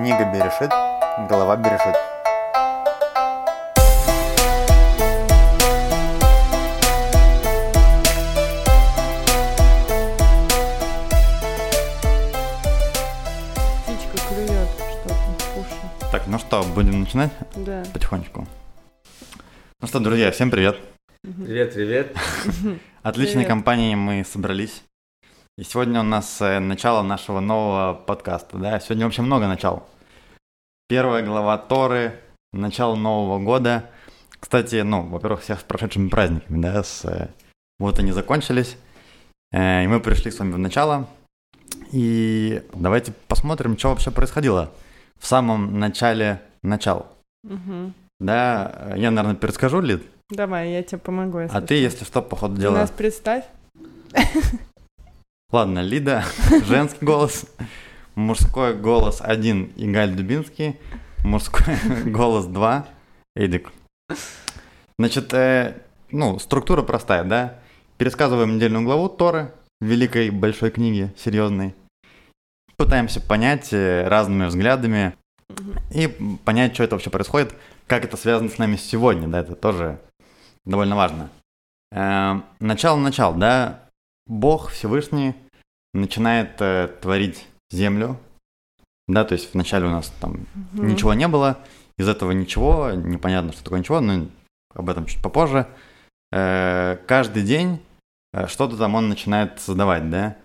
Книга Берешит, голова Берешит. Птичка клюет что-то, кушает. Так, ну что, будем начинать Да. потихонечку. Ну что, друзья, всем привет. Привет, привет. Отличной компанией мы собрались. И сегодня у нас э, начало нашего нового подкаста, да? Сегодня вообще много начал. Первая глава Торы, начало Нового года. Кстати, ну, во-первых, всех с прошедшими праздниками, да? С, э, вот они закончились. Э, И мы пришли с вами в начало. И давайте посмотрим, что вообще происходило в самом начале начала. Мгм. Да, я, наверное, перескажу, Лид, Давай, я тебе помогу. а если ты, что. если что, по ходу Ты дела. нас представь. Ладно, Лида, женский голос, мужской голос один, Игаль Дубинский, мужской голос два, Эдик. Значит, э, ну, структура простая, да? Пересказываем недельную главу Торы, великой большой книги, серьезной. Пытаемся понять э, разными взглядами и понять, что это вообще происходит, как это связано с нами сегодня, да, это тоже довольно важно. Эм, Начало-начал, да, Бог Всевышний начинает э, творить землю, да, то есть вначале у нас там Мгм. ничего не было, из этого ничего, непонятно, что такое ничего, но об этом чуть попозже. Э, каждый день э, что-то там он начинает создавать, да.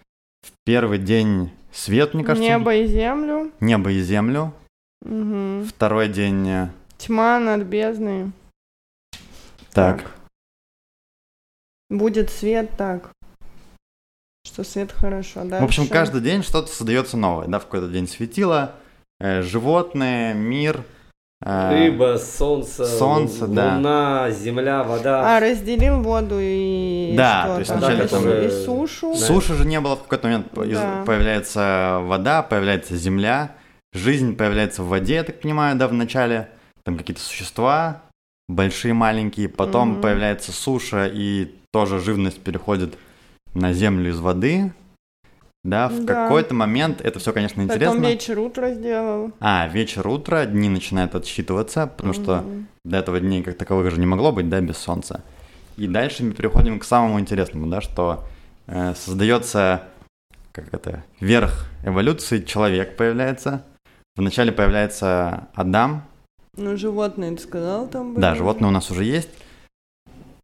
В первый день свет, мне кажется, Небо и землю. небо и землю. Мгм. Второй день, э, Тьма над бездной. так, Будет свет так. Что свет хорошо, да? В общем, каждый день что-то создается новое, да, в какой-то день светило, э, животные, мир. э, Рыба, солнце, солнце, лу- да. луна, земля, вода. А, разделил воду и Да, что то есть вначале И там, и сушу. Да. Суши же не было в какой-то момент, Да. появляется вода, появляется земля, жизнь появляется в воде, я так понимаю, да, в начале. Там какие-то существа, большие, маленькие, потом Мгм. появляется суша, и тоже живность переходит на землю из воды. Да, в Да. какой-то момент это все, конечно, интересно. Потом вечер утро сделал. А, вечер, утро, дни начинают отсчитываться, потому что Мгм. до этого дней как таковых же не могло быть, да, без солнца. И дальше мы переходим к самому интересному, да, что э, создается, как это, верх эволюции, человек появляется. Вначале появляется Адам, Ну, животные, ты сказал, там были? да, животное у нас уже есть.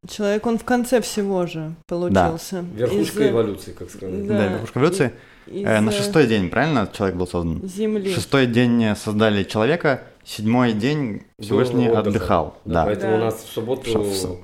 Человек, он в конце всего же получился. Верхушка Из- эволюции, как сказать. Да, Да, верхушка эволюции. из, Э, на шестой день, правильно, человек был создан? Земли. Шестой день создали человека, седьмой день Всевышний отдыха. отдыхал. Да, Да, Поэтому Да. у нас в субботу Шо-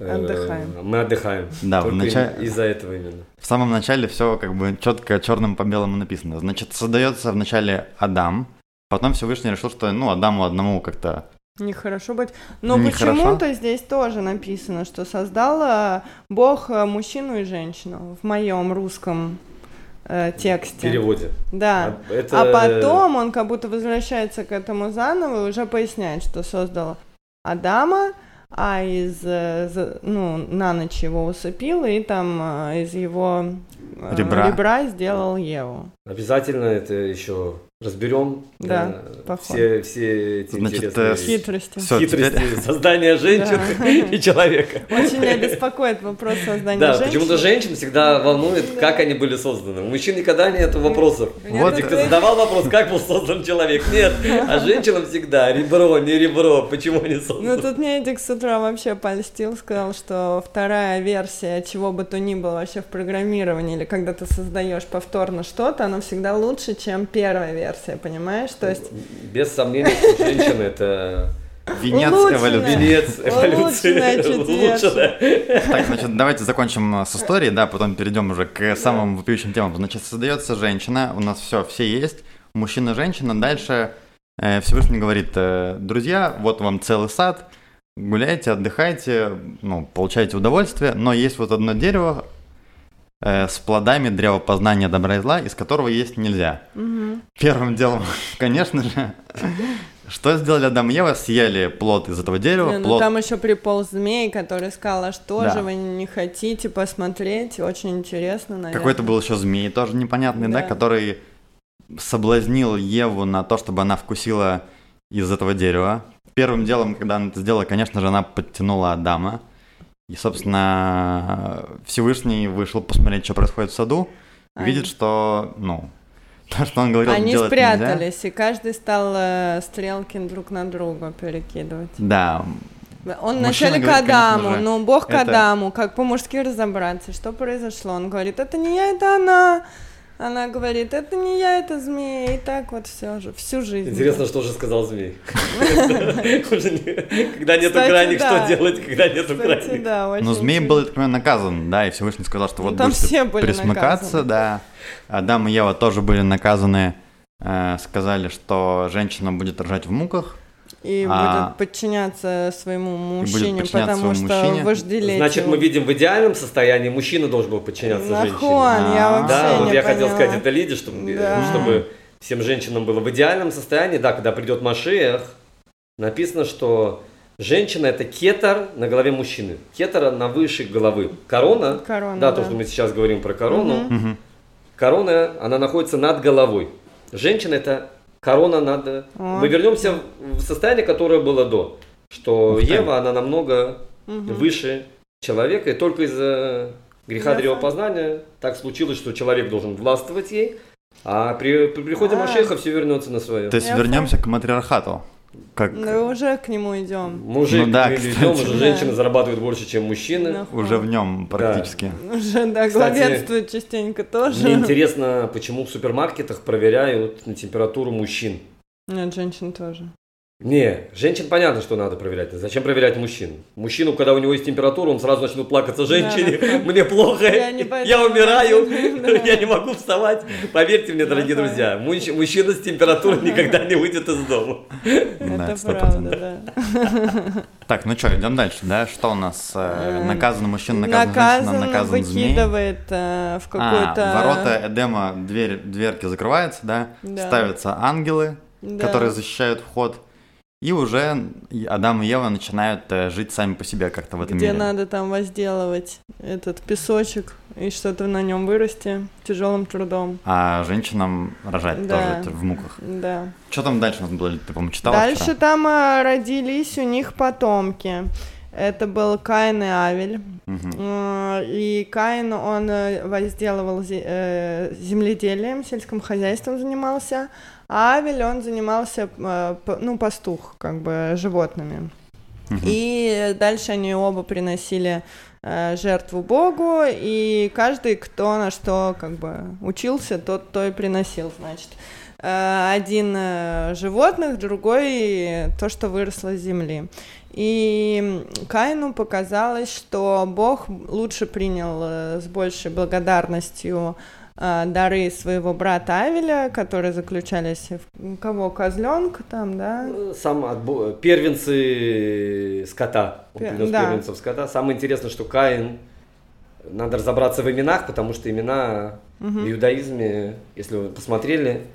э, Отдыхаем. Мы отдыхаем. да, в, начале, из-за этого именно. в самом начале все как бы четко черным по белому написано. Значит, создается вначале Адам, потом Всевышний решил, что ну Адаму одному как-то Нехорошо быть. Но Нехорошо? почему-то здесь тоже написано, что создал Бог э, мужчину и женщину в моем русском э, В тексте. переводе. Да. А, это- А потом он как будто возвращается к этому заново и уже поясняет, что создал Адама, а из э, ну, на ночь его усыпил, и там из его э, Ребра. сделал Еву. Обязательно это еще разберем. Да, э, все, все эти Значит, интересные э, Хитрости. Всё, хитрости теперь- создания женщин Да. и человека. Очень меня беспокоит вопрос создания Да, женщин. почему-то женщин всегда волнует, Да. как они были созданы. У мужчин никогда нет вопросов. Вот Ты задавал вопрос, как был создан человек? Нет. А женщинам всегда ребро, не ребро. Почему они Ну, созданы? тут мне Эдик с утра вообще польстил, сказал, что вторая версия чего бы то ни было вообще в программировании, или когда ты создаешь повторно что-то, оно всегда лучше, чем первая версия, понимаешь? То есть Без сомнения, что женщина это венец Улучшенная. эволюции. венец эволюции. Улучшенная. Так, значит, давайте закончим э, с историей, да, потом перейдем уже к самым вопиющим темам. Значит, создается женщина, у нас все, все есть, мужчина, женщина. Дальше э, Всевышний говорит, э, друзья, вот вам целый сад, гуляйте, отдыхайте, ну, получайте удовольствие, но есть вот одно дерево э, с плодами древа познания добра и зла, из которого есть нельзя. мгм. Первым делом, конечно же, что сделали Адам и Ева? Съели плод из этого дерева, Не, ну плод там еще приполз змей, который сказал, а что Да. же вы не хотите посмотреть? Очень интересно, наверное. Какой-то был еще змей, тоже непонятный, да, Да. который соблазнил Еву на то, чтобы она вкусила из этого дерева. Первым делом, когда она это сделала, конечно же, она подтянула Адама. И, собственно, Всевышний вышел посмотреть, что происходит в саду. А. Видит, что, ну, то, что он говорил, Они делать нельзя. спрятались, и каждый стал э, стрелки друг на друга перекидывать. Да, Он вначале к говорит, Адаму, же, ну, Бог к это- Адаму, как по-мужски разобраться, что произошло. Он говорит, это не я, это она. Она говорит, это не я, это змея. И так вот все же, всю жизнь. Интересно, что же сказал змей. Когда нету крайних, что делать, когда нету крайних? но змей был, так понимаю, наказан, да, и Всевышний сказал, что вот будете присмыкаться, да. Адам и Ева тоже были наказаны, э, сказали, что женщина будет рожать в муках, И А. будет подчиняться своему мужчине, подчиняться потому своему что мужчине. вожделеть Значит, его. мы видим в идеальном состоянии, мужчина должен был подчиняться женщине. Нахон, я А. вообще Да, вот не я хотел сказать это Лиде, чтобы, Да. чтобы всем женщинам было в идеальном состоянии. Да, когда придет Машиах, написано, что женщина это кетер на голове мужчины. Кетер на выше головы. Корона, Корона, да, да. то, что мы сейчас говорим про корону. Мгм. Корона, она находится над головой. Женщина это корона над... О. Мы вернемся в состояние, которое было до. Что Ух. Ева, она намного выше человека, и только из-за греха древопознания так случилось, что человек должен властвовать ей, а при, при приходе А. Машеха все вернется на свое. То есть вернемся к матриархату. Как Ну, уже к нему идем. Мужик, Ну да, мы ведем, уже Да. женщины зарабатывают больше, чем мужчины. Нахуй. уже в нем практически. Уже, да, Кстати, главенствует частенько тоже. Мне интересно, почему в супермаркетах проверяют на температуру мужчин. Нет, женщин тоже. Не, женщин понятно, что надо проверять. Зачем проверять мужчин? Мужчину, когда у него есть температура, он сразу начнет плакаться женщине. Да, да. Мне плохо, Я не я, умираю, да. я не могу вставать. Поверьте мне, дорогие Да, друзья, мужч- мужчина с температурой никогда не выйдет из дома. Да, Это 100%. правда, да. Так, ну что, идем дальше, да? Что у нас? э, Э, наказан мужчина, наказан, женщина, наказан змей. выкидывает э, в А, какой-то... ворота Эдема, дверь, дверки закрываются, да? Да. Ставятся ангелы, Да. которые защищают вход. И уже Адам и Ева начинают э, жить сами по себе как-то в этом Где мире. надо там возделывать этот песочек и что-то на нем вырасти тяжелым трудом. А женщинам рожать Да. тоже в муках. Да. Что там дальше у нас было? Ты, по-моему, читала Дальше вчера? там э, родились у них потомки. Это был Каин и Авель. Э, И Каин, он э, возделывал э, земледелием, сельским хозяйством занимался, а Авель, он занимался, э, ну, пастух, как бы, животными. Мгм. И дальше они оба приносили жертву Богу, и каждый, кто на что как бы учился, тот то и приносил, значит. Один животных, другой то, что выросло с земли. И Каину показалось, что Бог лучше принял э, с большей благодарностью э, дары своего брата Авеля, которые заключались в кого? Козленка там, да? Сам отбо- первенцы скота. Он принес да. первенцев скота. Самое интересное, что Каин, надо разобраться в именах, потому что имена Мгм. в иудаизме, если вы посмотрели,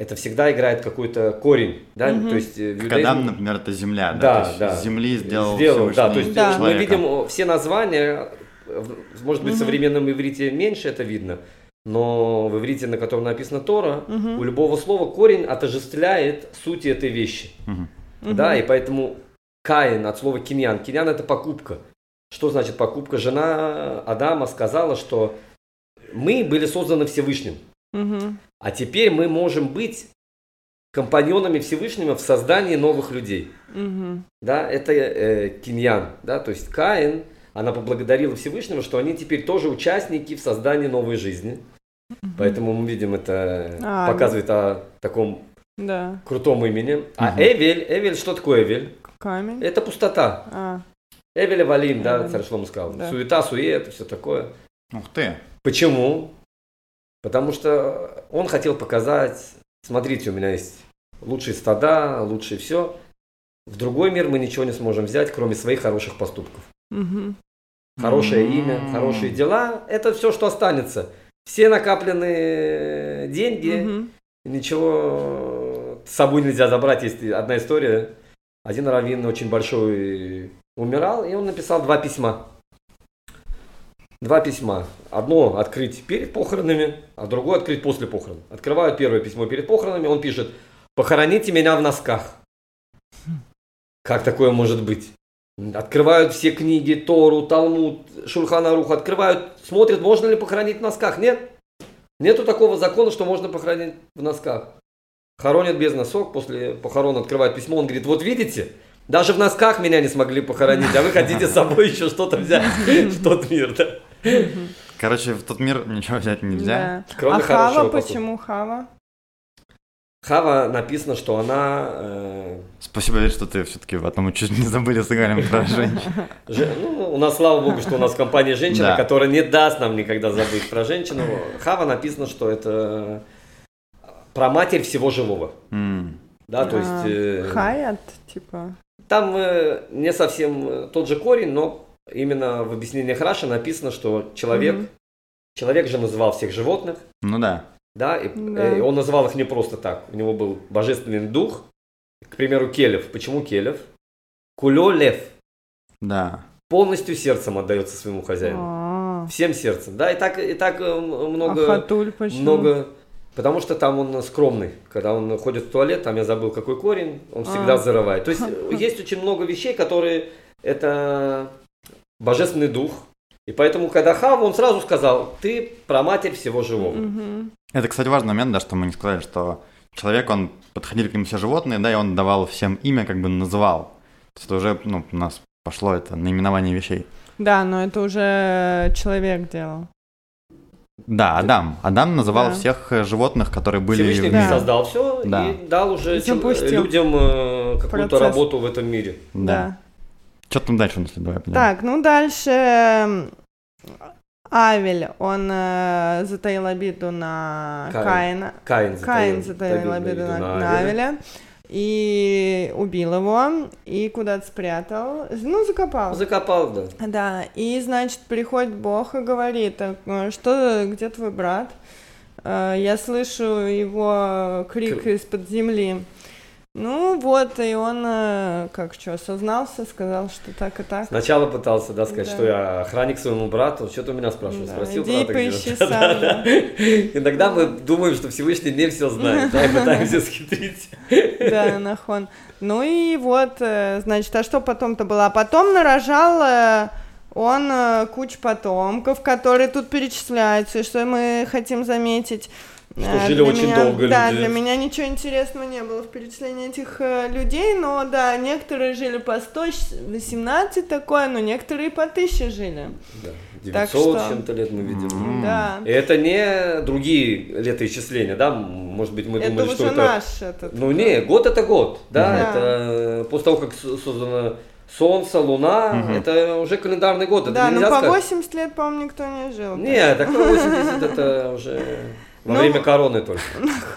это всегда играет какой-то корень, да, Мгм. то есть э, в Как иудаизме- Адам, например, это земля, да? Да, то есть да. С земли сделал, Сделал, да, то есть Да. мы видим о, все названия, э, в- может быть, в Мгм. современном иврите меньше это видно, но в иврите, на котором написано Тора, Мгм. у любого слова корень отождествляет сути этой вещи. Мгм. Да, и поэтому Каин от слова киньян. Киньян это покупка. Что значит покупка? Жена Адама сказала, что мы были созданы Всевышним, Мгм. а теперь мы можем быть компаньонами Всевышнего в создании новых людей. Мгм. Да, это э, киньян, да, то есть Каин, она поблагодарила Всевышнего, что они теперь тоже участники в создании новой жизни. Поэтому мы видим это, А, показывает о таком Да, крутом имени. А Мгм. Эвель, Эвель, что такое Эвель? камень. Это пустота. А, Эвель Валим, да, царь Шлома сказал. Да. Суета, сует, все такое. Ух ты. Почему? Потому что он хотел показать, смотрите, у меня есть лучшие стада, лучшие все. В другой мир мы ничего не сможем взять, кроме своих хороших поступков. мгм. Хорошее М. имя, хорошие дела – это все, что останется. Все накопленные деньги, Мгм. ничего с собой нельзя забрать. Есть одна история. Один раввин очень большой умирал, и он написал два письма. Два письма. Одно открыть перед похоронами, а другое открыть после похорон. Открывают первое письмо перед похоронами, он пишет, похороните меня в носках. Как такое может быть? Открывают все книги, Тору, Талмуд, Шульханарух, открывают, смотрят, можно ли похоронить в носках. Нет. Нету такого закона, что можно похоронить в носках. Хоронят без носок, после похорон открывают письмо, он говорит, вот видите, даже в носках меня не смогли похоронить, а вы хотите с собой еще что-то взять в тот мир, да? Короче, в тот мир ничего взять нельзя. Да. Кроме а Хава, почему Хава? Хава написано, что она, э, Спасибо, Вер, что ты все-таки в этом чуть не забыли сыграем про женщин. же- ну, у нас, слава богу, что у нас в компании женщина, Да. которая не даст нам никогда забыть про женщину. Хава написано, что это про матерь всего живого. М. Да, то А, есть э, Хаят, типа. там э, не совсем э, тот же корень, но именно в объяснениях Раши написано, что человек, Мгм. человек же называл всех животных, Ну да. да, и, Да. и он называл их не просто так. У него был божественный дух, к примеру, Келев. Почему Келев? Кулё лев. Да. Полностью сердцем отдается своему хозяину. А, Всем сердцем. Да, и так, и так э, м- а много, Хатуль почему? много. Потому что там он скромный. Когда он ходит в туалет, там я забыл какой корень, он всегда А. зарывает. То есть есть очень много вещей, которые это божественный дух. И поэтому, когда Хава, он сразу сказал, ты про матерь всего живого. Мгм. Это, кстати, важный момент, да, что мы не сказали, что человек, он подходили к нему все животные, да, и он давал всем имя, как бы называл. То есть это уже, ну, у нас пошло это наименование вещей. Да, но это уже человек делал. Да, Адам. Адам называл Да. всех э, животных, которые были Всевышний в Да. мире. создал все Да. и дал уже Запустил. людям э, какую-то работу в этом мире. Да. Что там дальше у нас давай? Так, ну дальше м, Авель, он э, затаил обиду на Каин. Каина. Каин Каин затаил затаил обиду на, на на Авеля. И убил его, и куда-то спрятал. Ну, закопал. Закопал, да. Да, и, значит, приходит Бог и говорит, «А, что, где твой брат? А, Я слышу его крик из-под земли. Ну вот, и он, э, как что, сознался, сказал, что так и так. Сначала пытался, да, сказать, Да. что я охранник своему брату. Что ты у меня спрашиваешь? Да, Спросил иди брата, где сам, Да-да-да. Иногда мы думаем, что Всевышний не все знает, да, и пытаемся схитрить. Да, нахон. Ну и вот, э, значит, а что потом-то было? А потом нарожал э, он кучу потомков, которые тут перечисляются, и что мы хотим заметить. Что Э, жили для очень меня- долго Да, люди. для меня ничего интересного не было в перечислении этих э, людей, но да, некоторые жили по 118 такое, но некоторые по 1000 жили. Да, Так 900 что- чем-то лет мы видим. М. Да. И это не другие летоисчисления, да? Может быть, мы это думали, что это... наш этот. Ну не, год это год, да, Да. это э, после того, как создано Солнце, Луна, Мгм. это уже календарный год. Да, ну нельзя по сказать- 80 лет, по-моему, никто не жил. Не, такое 80 это уже во Ну, время короны только.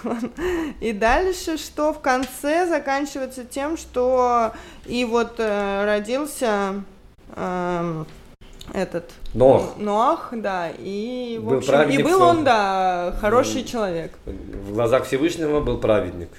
И дальше, что в конце заканчивается тем, что и вот э, родился эм, этот Нох. Ноах, да, и в Был общем, и праведник был сон. он, да, хороший человек. В глазах Всевышнего был праведник.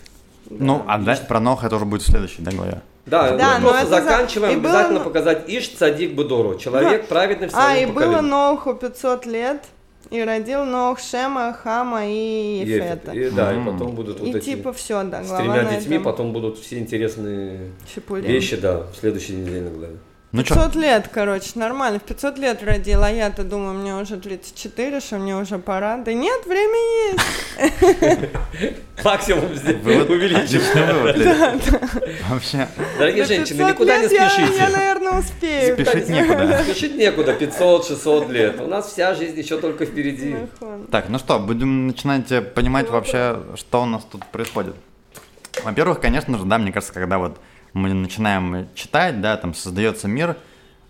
Ну, а дальше про Ноха это уже будет в следующей, да, главе? Да, Да, мы но просто это за- заканчиваем и было- обязательно показать Иш Цадик Бедору. Человек праведный в своем А, и было поколении. Ноаху 500 лет, и родил Ноах Шема, Хама и Ефет. Ефета. И, да, и М. потом будут вот И эти типа все, да, с тремя детьми, этом. потом будут все интересные Шипулин. вещи, да, в следующей неделе на главе. Ну что, 500 лет, короче, нормально. В 500 лет родила. Я-то думаю, мне уже 34, что мне уже пора. Да нет, время есть. Максимум здесь увеличим. Вообще, Дорогие До женщины, 500 никуда не спешите. Я, наверное, успею. спешить некуда. Спешить некуда, 500-600 лет. У нас вся жизнь еще только впереди. Так, ну что, будем начинать понимать вообще, что у нас тут происходит. Во-первых, конечно же, да, мне кажется, когда вот мы начинаем читать, да, там создается мир,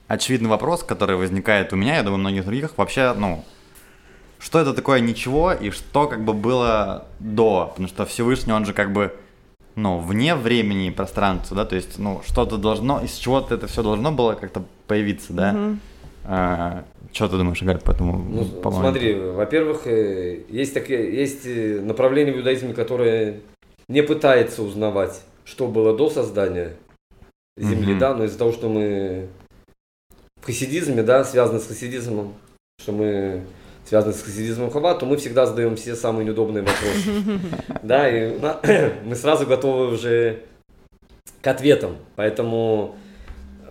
очевидный вопрос, который возникает у меня, я думаю, у многих других, вообще, ну, что это такое ничего и что как бы было до, потому что Всевышний, он же как бы, ну, вне времени и пространства, да, то есть, ну, что-то должно, из чего-то это все должно было как-то появиться, да. Мгм. что ты думаешь, Игорь, по этому Ну, по смотри, во-первых, э, есть, такие, есть э, направление в иудаизме, которое не пытается узнавать, что было до создания Земли, Мгм. да, но из-за того, что мы в хасидизме, да, связаны с хасидизмом, что мы связаны с хасидизмом Хаббат, то мы всегда задаем все самые неудобные вопросы. Да, и мы сразу готовы уже к ответам. Поэтому,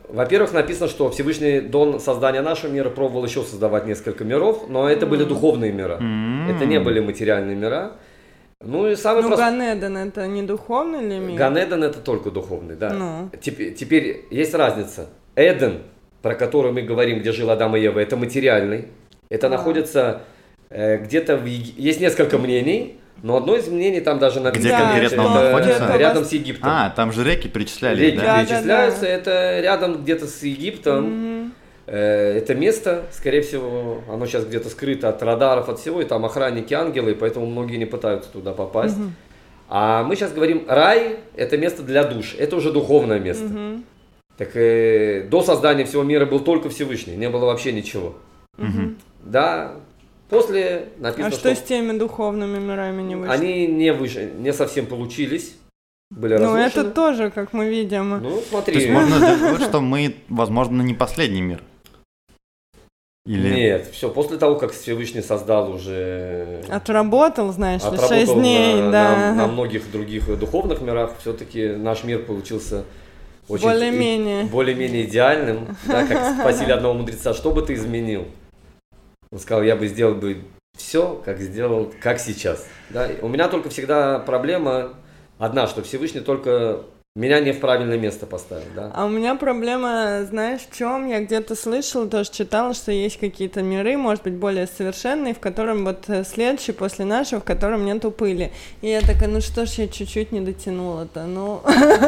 во-первых, написано, что Всевышний до создания нашего мира пробовал еще создавать несколько миров, но это были духовные мира. Это не были материальные мира. Ну и самый Ну, простой... Ганеден это не духовный ли мир? Ганеден это только духовный, да. Ну. Теперь, теперь есть разница. Эден, про который мы говорим, где жил Адам и Ева, это материальный. Это Да. находится э, где-то в Еги- Есть несколько мнений, но одно из мнений там даже написано. Где конкретно он это находится? Рядом с Египтом. А, там же реки перечисляли, Реки да? Да, да, перечисляются, да. это рядом где-то с Египтом. Мгм. Э, Это место, скорее всего, оно сейчас где-то скрыто от радаров, от всего, и там охранники ангелы, поэтому многие не пытаются туда попасть. А мы сейчас говорим, рай – это место для душ, это уже духовное место. Мгм. Так э, до создания всего мира был только Всевышний, не было вообще ничего. Мгм. Да, после А написано, что что, с теми духовными мирами не вышло? они не, выше, не совсем получились, были Ну, разрушены. это тоже, как мы видим. Ну, То есть смотри. можно сделать что мы, возможно, не последний мир. Или... Нет, все, после того, как Всевышний создал уже... Отработал, знаешь ли, отработал 6 дней, на, да. на- на многих других духовных мирах, все-таки наш мир получился очень Более-менее. и- более-менее идеальным. Да, как спросили одного мудреца, что бы ты изменил? Он сказал, я бы сделал бы все, как сделал, как сейчас. Да, у меня только всегда проблема одна, что Всевышний только меня не в правильное место поставил. Да? А у меня проблема, знаешь, в чем? Я где-то слышала, тоже читала, что есть какие-то миры, может быть, более совершенные, в котором вот э, следующий после нашего, в котором нету пыли. И я такая, ну что ж, я чуть-чуть не дотянула-то, ну,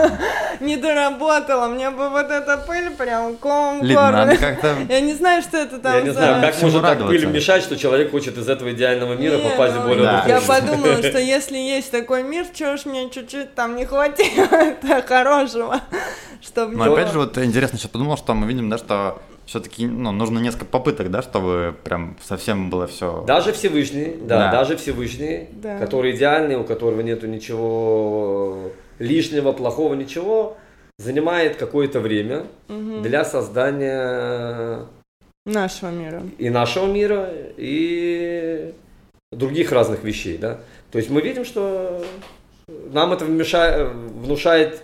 не доработала, мне бы вот эта пыль прям ком. Я не знаю, что это там Я не знаю, как может так пыль мешать, что человек хочет из этого идеального мира попасть в ну, более. Я подумала, что если есть такой мир, чего ж мне чуть-чуть там не хватило хорошего, чтобы... Но опять же, вот интересно, сейчас подумал, что мы видим, да, что все-таки ну, нужно несколько попыток, да, чтобы прям совсем было все. Даже Всевышний, да, Да. даже Всевышний, Да. который идеальный, у которого нету ничего лишнего, плохого, ничего, занимает какое-то время для создания Нашего мира. и нашего мира, и других разных вещей, да. То есть мы видим, что нам это вмеша- внушает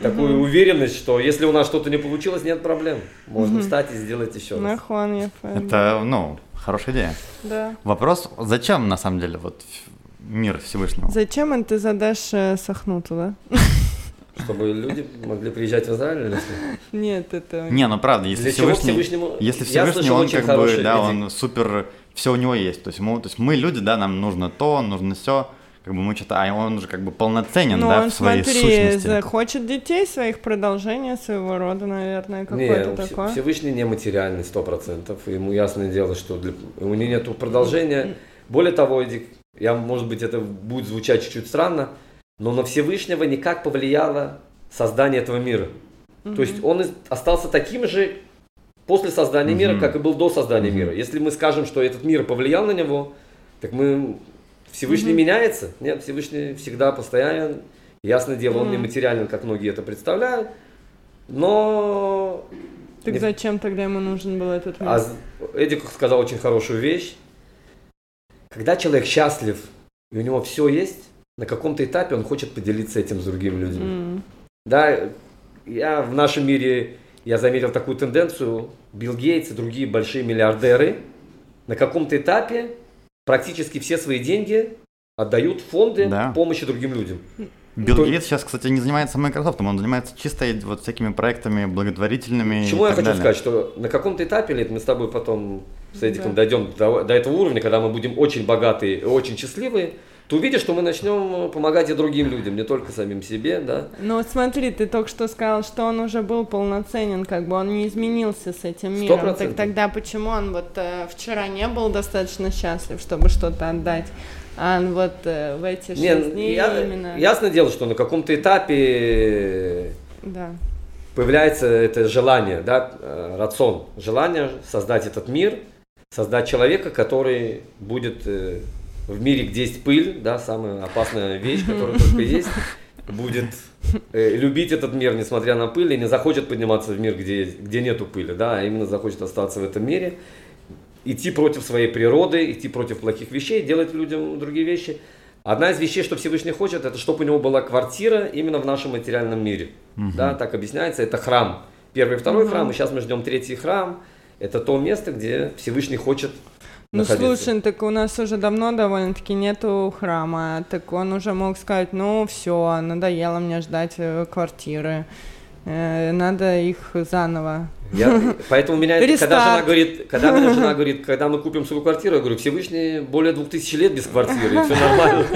такую уверенность, что если у нас что-то не получилось, нет проблем. Можно встать и сделать еще раз. Поняла. Это, ну, хорошая идея. Да. Вопрос, зачем на самом деле вот мир Всевышнего? Зачем ты задашь э, Сахнуту, да? Чтобы люди могли приезжать в Израиль или что? Нет, это... Не, ну правда, если Для Всевышний, Всевышнему? если Я Всевышний, он очень как бы, хороший да, идеи. он супер, все у него есть. То есть, ему, то есть мы люди, да, нам нужно то, нужно все, как бы мы что-то, а он уже как бы полноценен, Ну, да, он, в своей смотри, сущности. захочет детей своих, продолжения своего рода, наверное, Не, какое-то Вс- такое. Всевышний нематериальный, сто процентов. Ему ясное дело, что для... у него нету продолжения. Более того, Эдик, я, может быть, это будет звучать чуть-чуть странно, но на Всевышнего никак повлияло создание этого мира. То есть он остался таким же после создания мира, Мгм. как и был до создания Мгм. мира. Если мы скажем, что этот мир повлиял на него, так мы Всевышний меняется? Нет, Всевышний всегда постоянен. Ясное дело, он не материален, как многие это представляют. Но Так не- зачем тогда ему нужен был этот мир? а Эдик сказал очень хорошую вещь. Когда человек счастлив, и у него все есть, на каком-то этапе он хочет поделиться этим с другими людьми. М. Да, я в нашем мире, я заметил такую тенденцию, Билл Гейтс и другие большие миллиардеры на каком-то этапе практически все свои деньги отдают в фонды Да. помощи другим людям. Билл Гейтс сейчас, кстати, не занимается Microsoft, он занимается чисто вот всякими проектами благотворительными. и Чему я так хочу далее. сказать, что на каком-то этапе, Лид, мы с тобой потом с Эдиком Да. дойдем до, до этого уровня, когда мы будем очень богатые и очень счастливые, ты увидишь, что мы начнем помогать и другим людям, не только самим себе, да. Ну вот смотри, ты только что сказал, что он уже был полноценен, как бы он не изменился с этим миром. Так процентов. тогда почему он вот э, вчера не был достаточно счастлив, чтобы что-то отдать, а вот э, в эти шесть Не, дней я- именно... ясное дело, что на каком-то этапе Да. появляется это желание, да, э, рацион, желание создать этот мир, создать человека, который будет э, в мире, где есть пыль, да, самая опасная вещь, которая только есть, будет э, любить этот мир, несмотря на пыль, и не захочет подниматься в мир, где, где нету пыли, да, а именно захочет остаться в этом мире. идти против своей природы, идти против плохих вещей, делать людям другие вещи. Одна из вещей, что Всевышний хочет, это чтобы у него была квартира именно в нашем материальном мире. Да, так объясняется, это храм. Первый и второй Мгм. храм, и сейчас мы ждем третий храм. Это то место, где Всевышний хочет Ну находиться. слушай, так у нас уже давно довольно-таки нету храма, так он уже мог сказать, ну все, надоело мне ждать э, квартиры, Э, надо их заново. Я- поэтому меня, когда жена говорит, когда меня жена говорит, когда мы купим свою квартиру, я говорю, Всевышний более двух тысяч лет без квартиры, все нормально.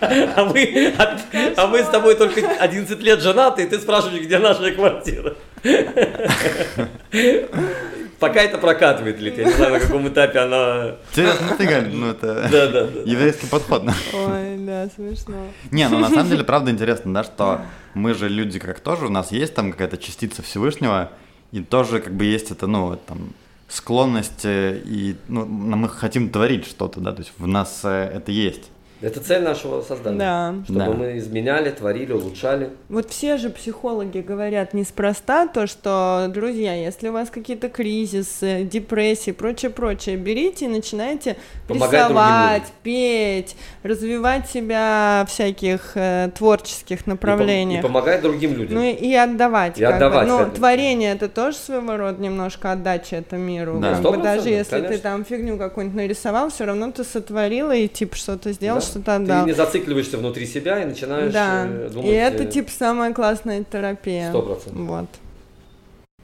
А мы, а, а мы с тобой только 11 лет женаты, и ты спрашиваешь, где наша квартира. Пока это прокатывает, Лид, я не знаю, на каком этапе она... Интересно, ты, Галь, ну это Да, да, да. еврейский подход. Ой, да, смешно. Не, ну на самом деле, правда интересно, да, что мы же люди как тоже, у нас есть там какая-то частица Всевышнего, и тоже как бы есть это, ну, вот там, склонность, и ну, мы хотим творить что-то, да, то есть в нас э, это есть. Это цель нашего создания. Да. Чтобы Да. мы изменяли, творили, улучшали. Вот все же психологи говорят неспроста то, что, друзья, если у вас какие-то кризисы, депрессии, прочее-прочее, берите и начинайте Помогать другим рисовать, петь, развивать себя в всяких э, творческих И пом- направлениях. И помогать другим людям. Ну и, и отдавать. И как бы. отдавать, Ну, творение это тоже своего рода немножко отдача этому миру. Да. Как бы даже если ты конечно. там фигню какую-нибудь нарисовал, все равно ты сотворила и типа что-то сделал, Да. Что-то Ты отдал. не зацикливаешься внутри себя и начинаешь Да. э, думать... и это э, типа самая классная терапия. Сто процентов. Вот.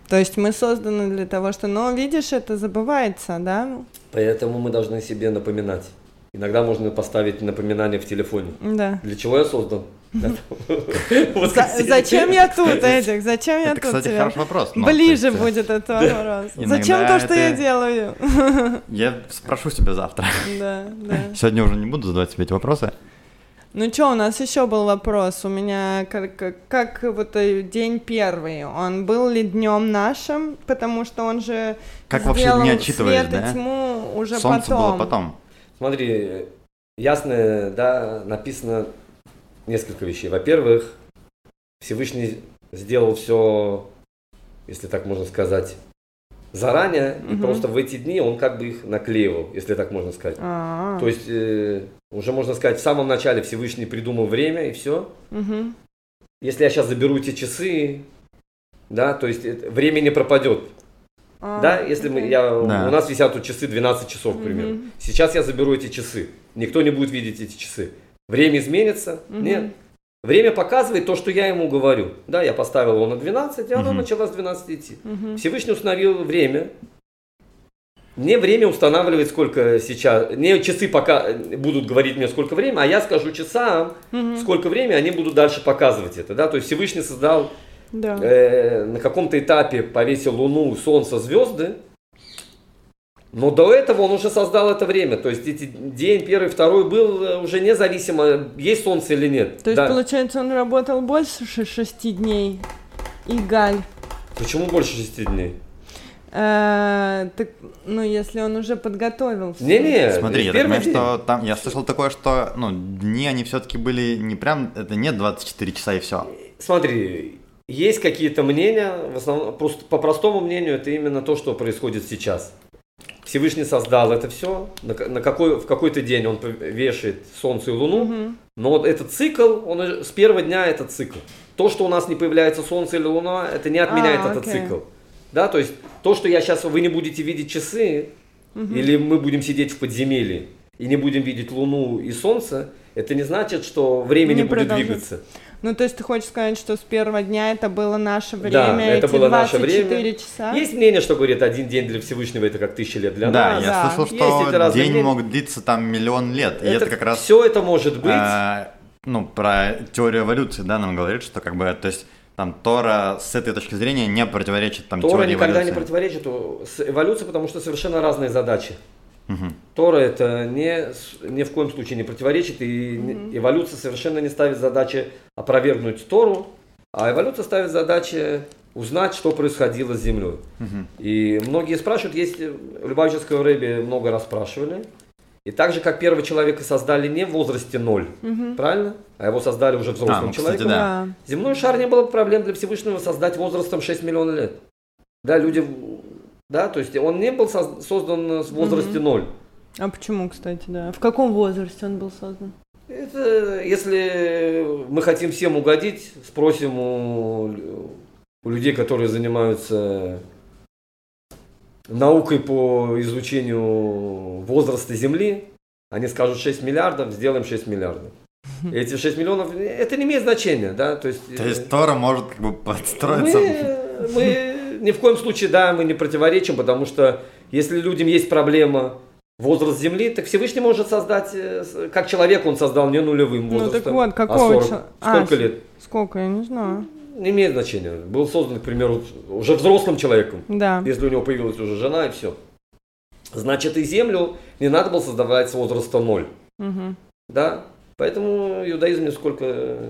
То есть мы созданы для того, что, но видишь, это забывается, да? Поэтому мы должны себе напоминать. Иногда можно поставить напоминание в телефоне. Да. Для чего я создан? Зачем я тут, Эдик? Зачем я тут кстати, тебе? хороший вопрос. Ближе э, будет этот вопрос. Зачем то, что я делаю? Я спрошу себя завтра. Да, да. Сегодня уже не буду задавать себе эти вопросы. Ну что, у нас еще был вопрос. У меня как, как, как вот э, день первый. Он был ли днем нашим? Потому что он же Как вообще дни отчитывались, свет и да? тьму уже Солнце потом. было потом. Смотри, ясно, да, написано несколько вещей. Во-первых, Всевышний сделал все, если так можно сказать, заранее, и Мгм. просто в эти дни он как бы их наклеивал, если так можно сказать. А, То есть, э, уже можно сказать, в самом начале Всевышний придумал время и все. мгм. Если я сейчас заберу эти часы, да, то есть это- время не пропадет. А, Да, если мы, я, Да. у нас висят тут часы 12 часов, к примеру. Мгм. Сейчас я заберу эти часы. Никто не будет видеть эти часы. Время изменится? Мгм. Нет. Время показывает то, что я ему говорю. Да, я поставил его на 12, и оно начало с 12 идти. Мгм. Всевышний установил время. Не время устанавливает, сколько сейчас. Не часы пока будут говорить мне, сколько времени, а я скажу часам, Мгм. сколько времени, они будут дальше показывать это. Да? То есть Всевышний создал Да. э, на каком-то этапе повесил Луну, Солнце, звезды. Но до этого он уже создал это время. То есть эти день первый, второй был э, уже независимо, есть Солнце или нет. То есть, Да. получается, он работал больше ше- шести дней. И Галь. Почему больше шести дней? Э, так, ну, если он уже подготовил. всё. Не-не, Смотри, я понимаю, день. что там, я слышал такое, что, ну, дни, они все-таки были не прям, это не 24 часа и все. Смотри, есть какие-то мнения, в основном, просто по простому мнению, это именно то, что происходит сейчас. Всевышний создал это все, на, на какой, в какой-то день он вешает Солнце и Луну, Мгм. но вот этот цикл, он с первого дня этот цикл. То, что у нас не появляется Солнце или Луна, это не отменяет А, этот окей. цикл. Да, то есть то, что я сейчас, вы не будете видеть часы, Мгм. или мы будем сидеть в подземелье и не будем видеть Луну и Солнце, это не значит, что время не, Не будет продолжит. двигаться. Ну, то есть ты хочешь сказать, что с первого дня это было наше время, Да, это эти было наше 24 время. часа? Есть мнение, что говорит, один день для Всевышнего это как тысяча лет для Да, нас. я да. слышал, Есть эти что разные день мнения. мог длиться там миллион лет. И это, как раз все это может быть. а, ну, про теорию эволюции, да, нам говорит, что как бы, то есть там Тора с этой точки зрения не противоречит там Тора теории никогда не эволюции. противоречит о- с эволюцией, потому что совершенно разные задачи. Мгм. Тора это не, ни в коем случае не противоречит, и не- эволюция совершенно не ставит задачи опровергнуть Тору, а эволюция ставит задачи узнать, что происходило с Землей. Мгм. И многие спрашивают, есть э, Любавического Рэби много раз спрашивали. И так же, как первого человека создали не в возрасте ноль, Мгм. правильно? А его создали уже взрослым А, ну, кстати, человеком. да. Земной шар не было проблем для Всевышнего создать возрастом 6 миллионов лет. Да, люди в- Да, то есть он не был соз- создан в возрасте ноль. А почему, кстати, да? В каком возрасте он был создан? Это, если мы хотим всем угодить, спросим у, у людей, которые занимаются наукой по изучению возраста Земли, они скажут 6 миллиардов, сделаем 6 миллиардов. Эти 6 миллионов, это не имеет значения, да, то есть... То есть Тора может как бы подстроиться. Мы, мы ни в коем случае, да, мы не противоречим, потому что если людям есть проблема возраст Земли, так Всевышний может создать, э, как человек он создал не нулевым Ну, возрастом, так вот, а какого 40. чел- а, Сколько с- лет? Сколько, я не знаю. Не имеет значения. Был создан, к примеру, уже взрослым человеком, Да. если у него появилась уже жена и все. Значит, и Землю не надо было создавать с возраста ноль. Мгм. Да? Поэтому иудаизм нисколько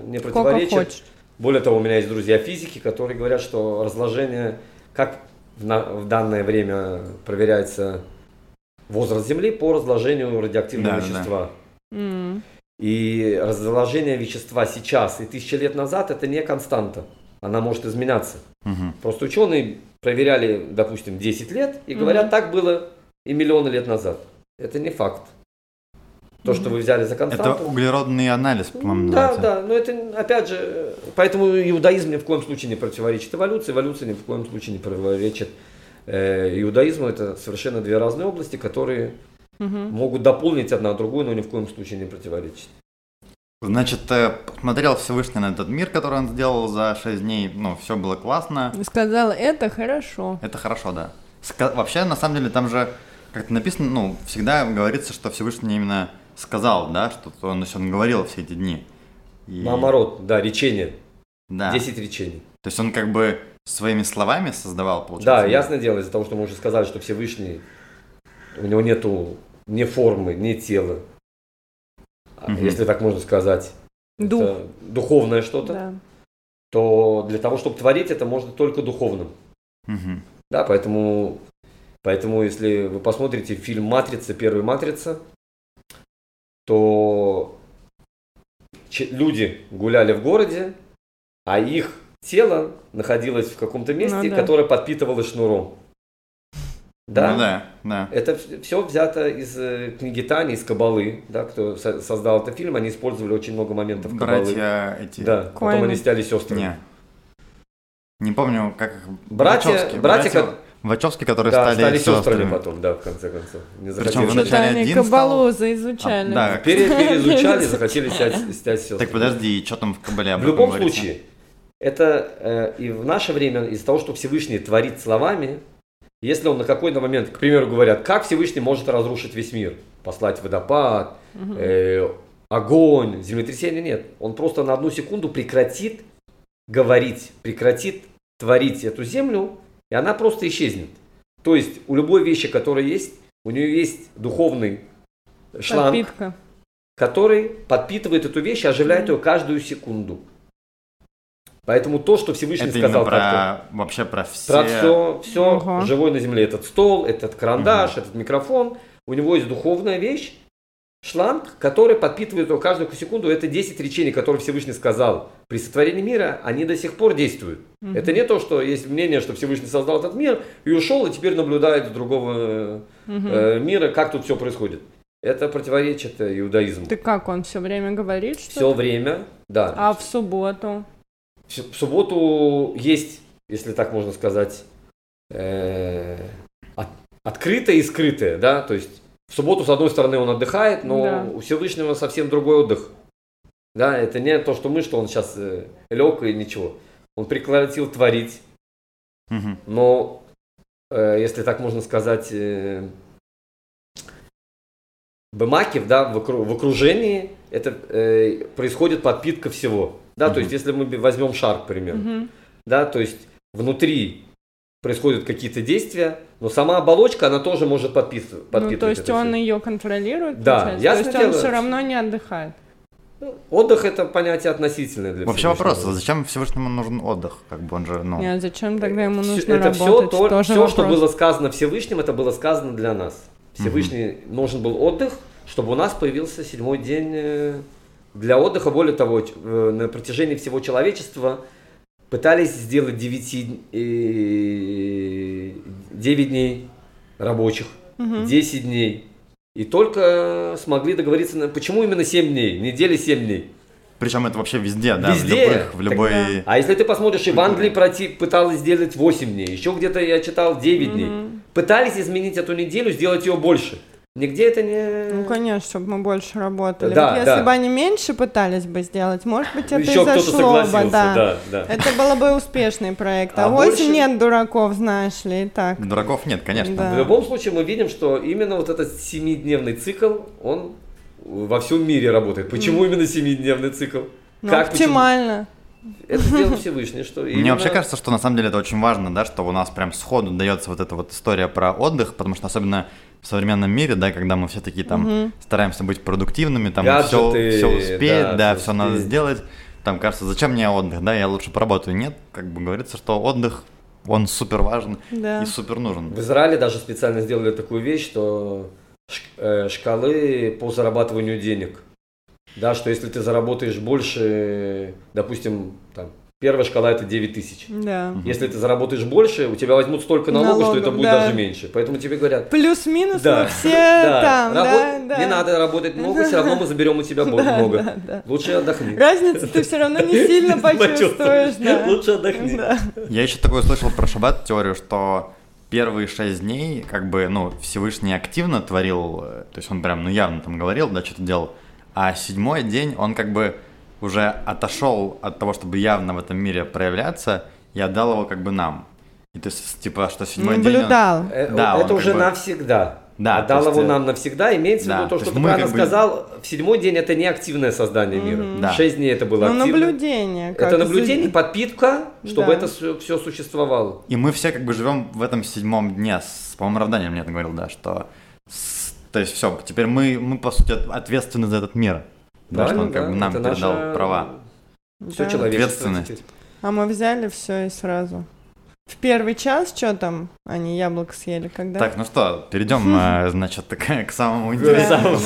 не Сколько противоречит. хочешь. Более того, у меня есть друзья физики, которые говорят, что разложение, как в, на- в данное время проверяется возраст Земли по разложению радиоактивного Да, да. вещества. М. И разложение вещества сейчас и тысячи лет назад это не константа. Она может изменяться. Мгм. Просто ученые проверяли, допустим, 10 лет и говорят, Мгм. так было и миллионы лет назад. Это не факт. То, что вы взяли за Это константу. углеродный анализ, по-моему, Да, называется. да, но это, опять же, поэтому иудаизм ни в коем случае не противоречит эволюции, эволюция ни в коем случае не противоречит э, иудаизму. Это совершенно две разные области, которые Мгм. могут дополнить одна другую, но ни в коем случае не противоречат. Значит, э, посмотрел Всевышний на этот мир, который он сделал за 6 дней. Ну, все было классно. И Сказала, это хорошо. Это хорошо, да. Ска- Вообще, на самом деле, там же как-то написано, ну, всегда говорится, что Всевышний именно сказал, да, что он, он говорил все эти дни. И- Наоборот, да, речение. Да. 10 речений. То есть он как бы своими словами создавал, получается. Да, мир. ясное дело, из-за того, что мы уже сказали, что Всевышний, у него нету ни формы, ни тела. Мгм. Если так можно сказать. Дух. Это духовное что-то. Да. То для того, чтобы творить, это можно только духовным. Мгм. Да, поэтому, поэтому если вы посмотрите фильм «Матрица», первый «Матрица», то люди гуляли в городе, а их тело находилось в каком-то месте, Ну да. которое подпитывалось шнуром. Да? Ну да, да. Это все взято из э, книги Тани, из Кабалы, да, кто со- создал этот фильм, они использовали очень много моментов Кабалы. Братья эти... Да, потом Коэны. они стали сестрами. Не. Не помню, как их... Братья- братья, Братья Вачовски, которые Да, стали, стали сестрами сестрами. потом, да, в конце концов. Не Причем стать- Читали один Кабалу, заизучали. А, да. Пере- переизучали, захотели стать, стать сестрами. Так подожди, и что там в Кабале В любом говорится? случае, это э, и в наше время, из-за того, что Всевышний творит словами, если он на какой-то момент, к примеру, говорят, как Всевышний может разрушить весь мир, послать водопад, э, огонь, землетрясение, нет. Он просто на одну секунду прекратит говорить, прекратит творить эту землю, и она просто исчезнет. То есть у любой вещи, которая есть, у нее есть духовный шланг, Подпитка. который подпитывает эту вещь и оживляет ее каждую секунду. Поэтому то, что Всевышний Это сказал про... так, Вообще про все... про все, все Ага. живое на земле, этот стол, этот карандаш, этот микрофон, у него есть духовная вещь, шланг, который подпитывает его каждую секунду. Это 10 речений, которые Всевышний сказал при сотворении мира, они до сих пор действуют. Мгм. Это не то, что есть мнение, что Всевышний создал этот мир и ушел, и теперь наблюдает с другого Мгм. э, мира, как тут все происходит. Это противоречит иудаизму. Ты как, он все время говорит, что Все время, да. А в субботу? В в субботу есть, если так можно сказать, э, от- открытое и скрытое, да, то есть в субботу, с одной стороны, он отдыхает, но Да. у Всевышнего совсем другой отдых. Да, это не то, что мы, что он сейчас э, лег и ничего. Он прекратил творить, Мгм. но, э, если так можно сказать, э, Бемакив, да, в, окру- в окружении это э, происходит подпитка всего. Да, то Мгм. есть, если мы возьмем шар, к примеру, Мгм. да, то есть внутри происходят какие-то действия, но сама оболочка, она тоже может подписывать. Ну, то есть он ее контролирует, Да, получается? ясно То есть он все равно не отдыхает. Отдых это понятие относительное для Вообще вопрос, зачем Всевышнему нужен отдых? Как бы он же, ну... Нет, зачем тогда ему нужно это все, работать? то, Тоже все, что было сказано Всевышним, это было сказано для нас. Всевышний нужен был отдых, чтобы у нас появился седьмой день э, для отдыха. Более того, э, на протяжении всего человечества пытались сделать девяти, э, 9 дней рабочих, 10 дней. И только смогли договориться, на... почему именно 7 дней, недели 7 дней. Причем это вообще везде, да, Везде. в любых, в любой... Тогда- А если ты посмотришь, и в Англии пройти, пыталась сделать 8 дней, еще где-то я читал 9 дней. Пытались изменить эту неделю, сделать ее больше. Нигде это не... Ну, конечно, чтобы мы больше работали. Да, вот если да. бы они меньше пытались бы сделать, может быть, это Еще и кто-то зашло бы, согласился, да. да, да. Это было бы успешный проект. А, А больше- нет дураков, знаешь ли, и так. Дураков нет, конечно. Да. В любом случае мы видим, что именно вот этот семидневный цикл, он во всем мире работает. Почему именно семидневный цикл? Ну, Как, почему? оптимально. Это сделал Всевышний, что Мне именно- вообще кажется, что на самом деле это очень важно, да, что у нас прям сходу дается вот эта вот история про отдых, потому что особенно в современном мире, да, когда мы все такие там стараемся быть продуктивными, там все, Гаджеты, все успеть, да, да, всё все надо сделать, там кажется, зачем мне отдых, да, я лучше поработаю. Нет, как бы говорится, что отдых, он супер важен Да. и супер нужен. В Израиле даже специально сделали такую вещь, что э, шкалы по зарабатыванию денег. Да, что если ты заработаешь больше, допустим, там, первая шкала это 9 тысяч. Да. Если ты заработаешь больше, у тебя возьмут столько налогов, что это Налогов, будет да. даже меньше. Поэтому тебе говорят, Плюс-минус Да, мы все там, работ- да, да. не надо работать много, все равно мы заберем у тебя бо- много. да, да. Лучше отдохни. Разницу ты все равно не сильно почувствуешь, да. Лучше отдохни. Да. Я еще такое слышал про шаббат теорию, что первые шесть дней, как бы, ну, Всевышний активно творил, э, то есть он прям, ну, явно там говорил, да, что-то делал, а седьмой день он как бы уже отошел от того, чтобы явно в этом мире проявляться, и отдал его как бы нам. И то есть, типа, что седьмой день... он- Наблюдал. Э, Да, он это как уже бы- навсегда. Да, Отдал его э, нам навсегда. Имеется в да, виду то, то что ты мы правильно бы- сказал. В седьмой день это не активное создание мира. Да. Шесть дней это было Ну, активно. наблюдение. как Это наблюдение, за- подпитка, чтобы Да. это все существовало. И мы все как бы живем в этом седьмом дне. С, по-моему, Равданин мне это говорил, да, что... с- то есть все, теперь мы, мы, по сути, от- ответственны за этот мир. Да, что он как бы нам это передал наша- права. Все Да. человечество Ответственность. теперь. А мы взяли все и сразу. В первый час что там? Они яблоко съели, когда? Так, ну что, перейдем, значит, к, к самому интересному. к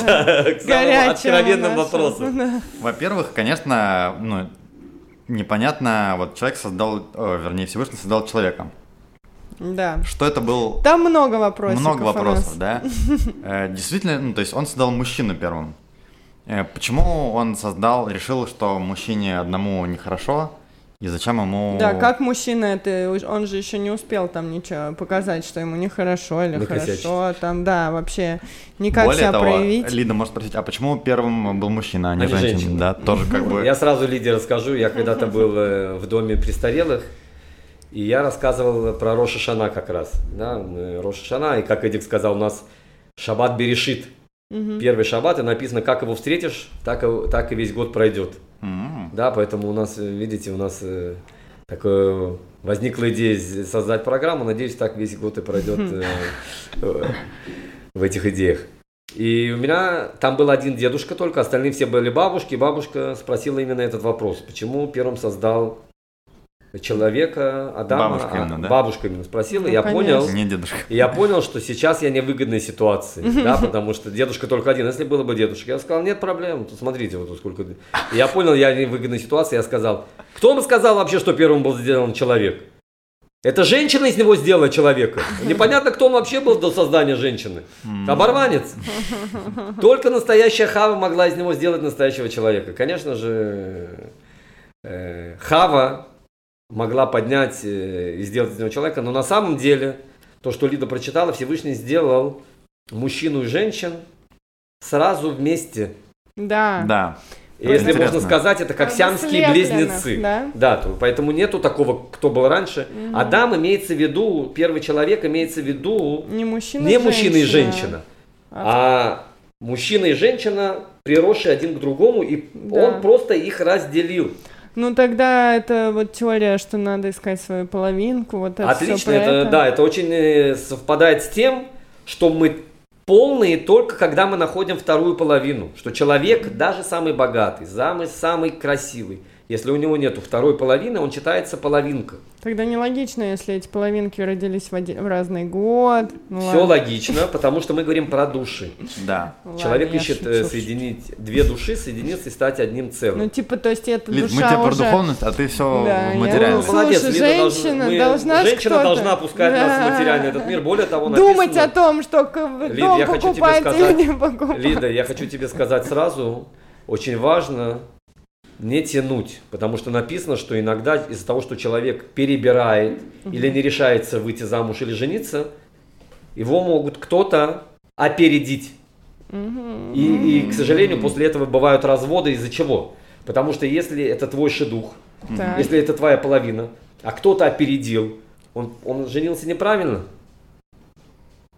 самому нашему. вопросу. Во-первых, конечно, ну, непонятно, вот человек создал, вернее, Всевышний создал человека. Да. Что это был? Там много вопросов. Много вопросов, да. Э, Действительно, ну, то есть он создал мужчину первым. Э, Почему он создал, решил, что мужчине одному нехорошо, и зачем ему... Да, как мужчина это, он же еще не успел там ничего показать, что ему нехорошо или Накосячить. хорошо, там, да, вообще никак Более себя того, проявить. Лида может спросить, а почему первым был мужчина, а не А женщина? женщина. Да, тоже как бы... Я сразу Лиде расскажу. Я когда-то был э, в доме престарелых, и я рассказывал про Роша Шана как раз. Да, мы Роша Шана, и как Эдик сказал, у нас Шаббат Берешит. Мгм. Первый шаббат, и написано, как его встретишь, так и, так и весь год пройдет. М, Да, поэтому у нас, видите, у нас э, такое возникла идея создать программу. Надеюсь, так весь год и пройдет э, э, в этих идеях. И у меня там был один дедушка только, остальные все были бабушки. Бабушка спросила именно этот вопрос. Почему первым создал человека, Адама? Бабушка а, именно, да? Бабушка именно спросила. Ну, я конечно. понял, Не дедушка. я понял, что сейчас я не в выгодной ситуации, да, потому что дедушка только один. Если было бы дедушка, я сказал, нет проблем, тут смотрите, вот сколько. Я понял, я не в выгодной ситуации, я сказал, кто вам сказал вообще, что первым был сделан человек? Это женщина из него сделала человека. Непонятно, кто он вообще был до создания женщины. Оборванец. Только настоящая Хава могла из него сделать настоящего человека. Конечно же, э, Хава могла поднять э, и сделать из него человека, но на самом деле, то, что Лида прочитала, Всевышний сделал мужчину и женщин сразу вместе. Да. Да. И если Интересно. можно сказать, это как сиамские близнецы. да. Да, то- поэтому нету такого, кто был раньше. Адам имеется в виду, первый человек имеется в виду Не мужчина, не мужчина и женщина. женщина, а мужчина и женщина, приросшие один к другому, и Да. он просто их разделил. Ну тогда это вот теория, что надо искать свою половинку, вот это Отлично, про это, да, это очень э, совпадает с тем, что мы полные только когда мы находим вторую половину. Что человек, даже самый богатый, самый, самый красивый, Если у него нету второй половины, он читается половинка. Тогда нелогично, если эти половинки родились в, один, в разный год. Ну, Все ладно. логично, потому что мы говорим про души. Да. Ладно, Человек ищет шучу, э, соединить две души, соединиться и стать одним целым. Ну, типа, то есть эта Лид, мы душа тебе про духовность, а ты все Да, в я-. Ну, молодец, слушай, Лида должна- женщина мы- должна женщина должна пускать нас в материальный этот мир. Более того, Думать о том, что Лид, дом я хочу тебе покупать сказать- или не покупать. Лида, я хочу тебе сказать сразу, очень важно не тянуть, потому что написано, что иногда из-за того, что человек перебирает или не решается выйти замуж или жениться, его могут кто-то опередить. Мгм. И, и, к сожалению, после этого бывают разводы из-за чего? Потому что если это твой шедух, Так. если это твоя половина, а кто-то опередил, он, он женился неправильно.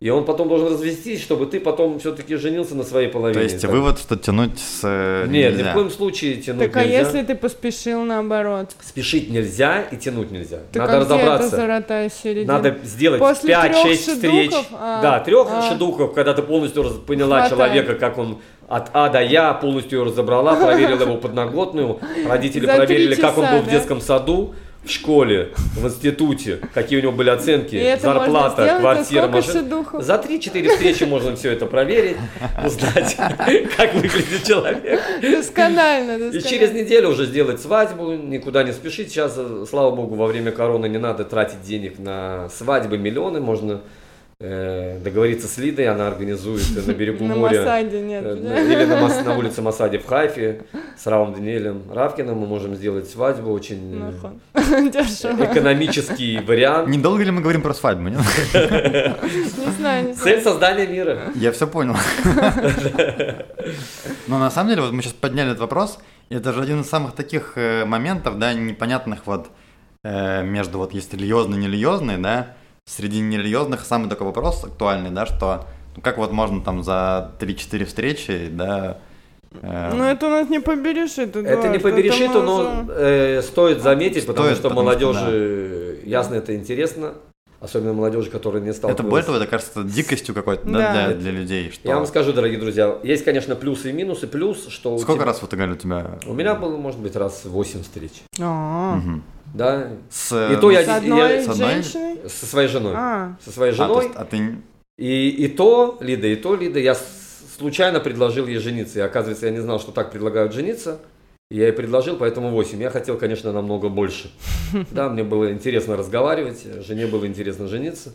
И он потом должен развестись, чтобы ты потом все-таки женился на своей половине. То есть Так. вывод, что тянуть с э, Нет, ни нельзя. в коем случае тянуть Так а нельзя. если ты поспешил наоборот? Спешить нельзя и тянуть нельзя. Так Надо а где разобраться. эта середина? Надо сделать После 5-6 трёх встреч. А, да, трех а. шедухов, когда ты полностью раз- поняла Хватает. человека, как он от А до Я, полностью ее разобрала, проверила его подноготную. Родители За проверили, как он был в детском саду, в школе, в институте, какие у него были оценки, это зарплата, сделать квартира, машина. За 3-4 встречи можно все это проверить, узнать, как выглядит человек. Досконально, И через неделю уже сделать свадьбу, никуда не спешить. Сейчас, э, слава богу, во время короны не надо тратить денег на свадьбы, миллионы. Можно договориться с Лидой, она организует э, на берегу На моря. Масаде нет. э, да? Или на, Мас- на улице Масаде в Хайфе с Равом Даниэлем Равкиным мы можем сделать свадьбу. Очень э, Нахуй. Дешево. экономический вариант. Недолго ли мы говорим про свадьбу? нет? Не знаю, не Цель знаю. создания мира. Я все понял. Но на самом деле, вот мы сейчас подняли этот вопрос, и это же один из самых таких э, моментов, да, непонятных вот э, между вот есть религиозные и нерелигиозные, да, среди нерелигиозных самый такой вопрос актуальный, да, что ну, как вот можно там за 3-4 встречи, да, э, Ну это у нас не поберешит, Это Эдуард, не поберешит, мы но уже- э, стоит заметить, потому Стоит, что потому что, молодежи, ясно, это интересно. Особенно молодежи, которая не это сталкивалась. более того, это кажется дикостью какой-то, да, Да. для, для людей. Что... Я вам скажу, дорогие друзья, есть, конечно, плюсы и минусы. Плюс, что у Сколько тебя- раз вот Галя, у тебя? У меня было, может быть, раз 8 встреч. А, Мгм. Да, С, И то я- С одной я- с одной- женщиной? со своей женой. А, Со своей А, то женой. есть, а ты... И, и то, Лида, и то, Лида, я случайно предложил ей жениться. И оказывается, я не знал, что так предлагают жениться. Я ей предложил, поэтому 8. Я хотел, конечно, намного больше. Да, мне было интересно разговаривать, жене было интересно жениться.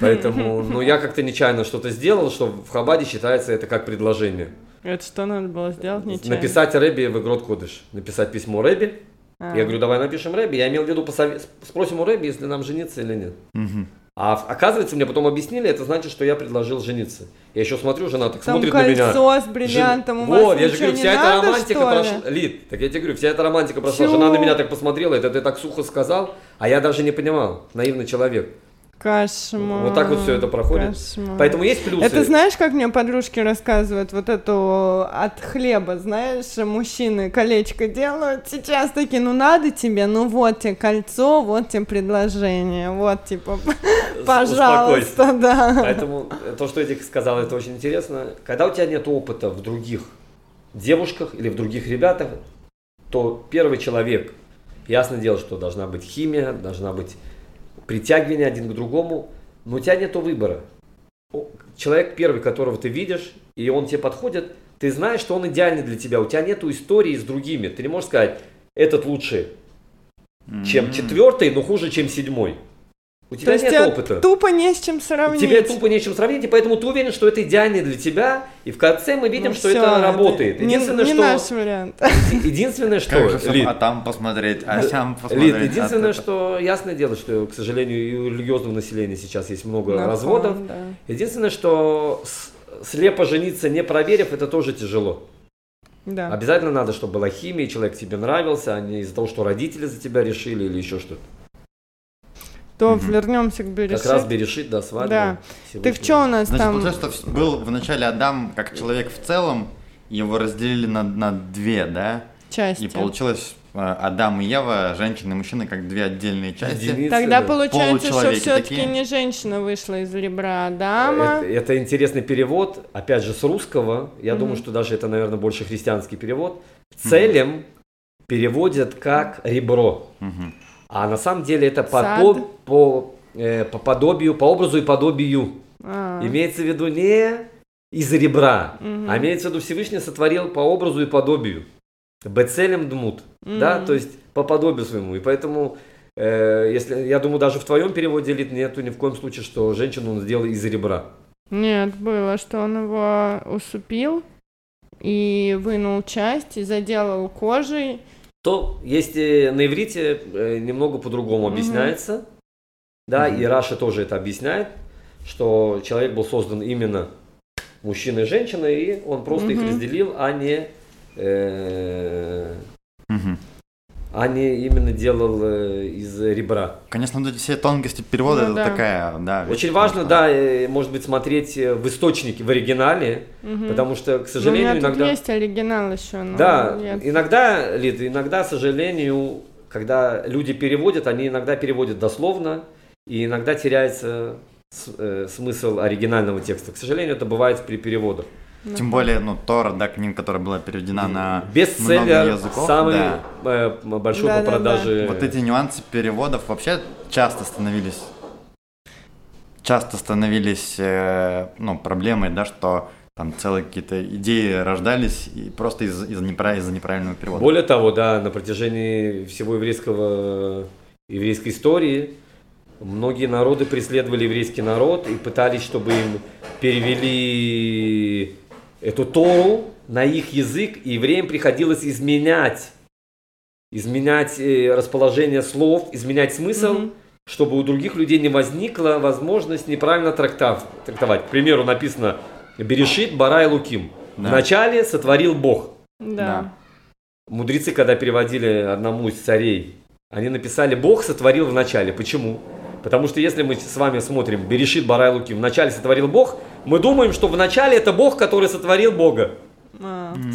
Поэтому, ну, я как-то нечаянно что-то сделал, что в Хабаде считается это как предложение. это что надо было сделать? Нечаянно. Написать Рэби в Игрот Кодыш. Написать письмо Рэби. А. Я говорю, давай напишем Рэби. Я имел в виду, посове- спросим у Рэби, если нам жениться или нет. Мгм. А оказывается, мне потом объяснили, это значит, что я предложил жениться. Я еще смотрю, жена так Там смотрит на меня. кольцо с бриллиантом, у Жен- вас Вот, я же говорю, вся эта надо, романтика прошла. Лид, так я тебе говорю, вся эта романтика прошла. Чего? Жена на меня так посмотрела, это ты так сухо сказал, а я даже не понимал. Наивный человек. Кошмар. Вот так вот всё это проходит. Кошмар. Поэтому есть плюсы. Это знаешь, как мне подружки рассказывают вот эту от хлеба, знаешь, мужчины колечко делают, сейчас такие, ну надо тебе, ну вот тебе кольцо, вот тебе предложение, вот типа, пожалуйста, да. Поэтому то, что Эдик сказал, это очень интересно. Когда у тебя нет опыта в других девушках или в других ребятах, то первый человек, ясно дело, что должна быть химия, должна быть притягивание один к другому, но у тебя нет выбора. Человек первый, которого ты видишь, и он тебе подходит, ты знаешь, что он идеальный для тебя. У тебя нет истории с другими. Ты не можешь сказать, этот лучше, чем четвертый, но хуже, чем седьмой. У То тебя есть нет тебе опыта. тупо не с чем сравнить. Тебе тупо нечем сравнить, и поэтому ты уверен, что это идеальный для тебя, и в конце мы видим, Ну что всё, это работает. не- Единственное, не что... наш вариант. Единственное, что... Как же всё- Лид, а там посмотреть, а там посмотреть. Лид, а единственное, это- что ясное дело, что, к сожалению, и у религиозного населения сейчас есть много Нахон, разводов. да. Единственное, что с- слепо жениться, не проверив, это тоже тяжело. Да. Обязательно надо, чтобы была химия, человек тебе нравился, а не из-за того, что родители за тебя решили или еще что-то. То Мгм. вернемся к Берешит. Как раз берешит, да, свадьба. Да. Всевышний. Так что у нас Значит, там? получается, что был вначале Адам как человек в целом, его разделили на, на две, да? части. И получилось э, Адам и Ева, женщина и мужчина, как две отдельные части. Единицы, Тогда да. получается, что все-таки такие. не женщина вышла из ребра Адама. Это, это интересный перевод, опять же, с русского. Я Мгм. думаю, что даже это, наверное, больше христианский перевод. Целем переводят как ребро. Мгм. А на самом деле это по, Сад. По, э, по подобию, по образу и подобию. А, Имеется в виду не из ребра, Мгм. а имеется в виду Всевышний сотворил по образу и подобию. Бецелем дмут. Да, Мгм. то есть по подобию своему. И поэтому, э, если, я думаю, даже в твоем переводе Лид, нету ни в коем случае, что женщину он сделал из ребра. Нет, было, что он его усыпил и вынул часть и заделал кожей. То есть э, на иврите э, немного по-другому Мгм. объясняется. Да, Мгм. и Раша тоже это объясняет, что человек был создан именно мужчиной и женщиной, и он просто их Мгм. разделил, а не, э, Мгм. а не именно делал э, из ребра. Конечно, вот эти все тонкости перевода Ну это да. такая, да. вещь, Очень важно, потому да, э, может быть, смотреть э, в источнике, в оригинале, Мгм. потому что, к Ну, у меня сожалению, тут иногда... есть оригинал еще, но Да, я- иногда, Лид, иногда, к сожалению, когда люди переводят, они иногда переводят дословно, и иногда теряется э, смысл оригинального текста. К сожалению, это бывает при переводах. что- Тем более, ну, Тора, да, книга, которая была переведена на много языков, самый да. э, большой Да, по да, продаже. Вот эти нюансы переводов вообще часто становились часто становились э, ну, проблемой, да, что там целые какие-то идеи рождались и просто из- из-за непра- из-за неправильного перевода. Более того, да, на протяжении всего еврейского, еврейской истории многие народы преследовали еврейский народ и пытались, чтобы им перевели эту Тору на их язык, и евреям приходилось изменять, изменять э, расположение слов, изменять смысл, Мгм. чтобы у других людей не возникла возможность неправильно трактав- трактовать. К примеру, написано «Берешит Барай Луким». Да. Вначале сотворил Бог. Да. Мудрецы, когда переводили одному из царей, они написали «Бог сотворил в начале». Почему? Потому что если мы с вами смотрим «Берешит Барай Луки», в начале сотворил Бог, мы думаем, что в начале это Бог, который сотворил Бога.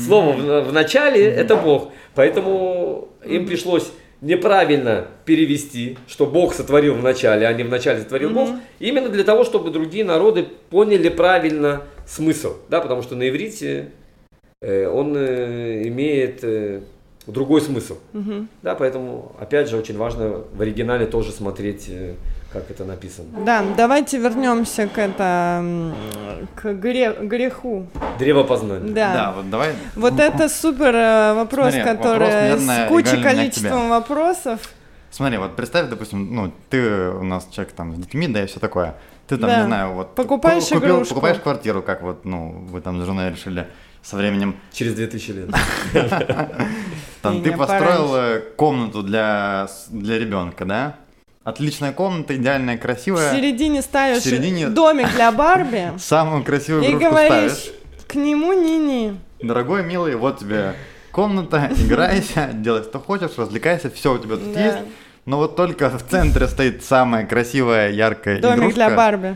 Слово в, в начале это Бог. Поэтому им пришлось неправильно перевести, что Бог сотворил в начале, а не в начале сотворил Бог, именно для того, чтобы другие народы поняли правильно смысл. Да, потому что на иврите э, он э, имеет э, другой смысл. мгм. Да, поэтому, опять же, очень важно в оригинале тоже смотреть, э, как это написано. Да, давайте вернемся к это к гре- греху. Древо познания. Да. Да, вот давай. Вот это супер э, вопрос, Смотри, который вопрос, наверное, с кучей количеством вопросов. Смотри, вот представь, допустим, ну, ты у нас человек там с детьми, да, и все такое. Ты там, Да. не знаю, вот... Покупаешь купил- игрушку. Покупаешь квартиру, как вот, ну, вы там с женой решили со временем. Через 2000 лет. Там ты построил э, комнату для ребенка, да? Отличная комната, идеальная, В красивая. середине ставишь В середине- домик для Барби Самую красивую и игрушку говоришь ставишь. к нему ни-ни. Дорогой, милый, вот тебе комната, играйся, делай, что хочешь, развлекайся, все у тебя тут Да. есть. Но вот только в центре стоит самая красивая, яркая Домик игрушка. для Барби.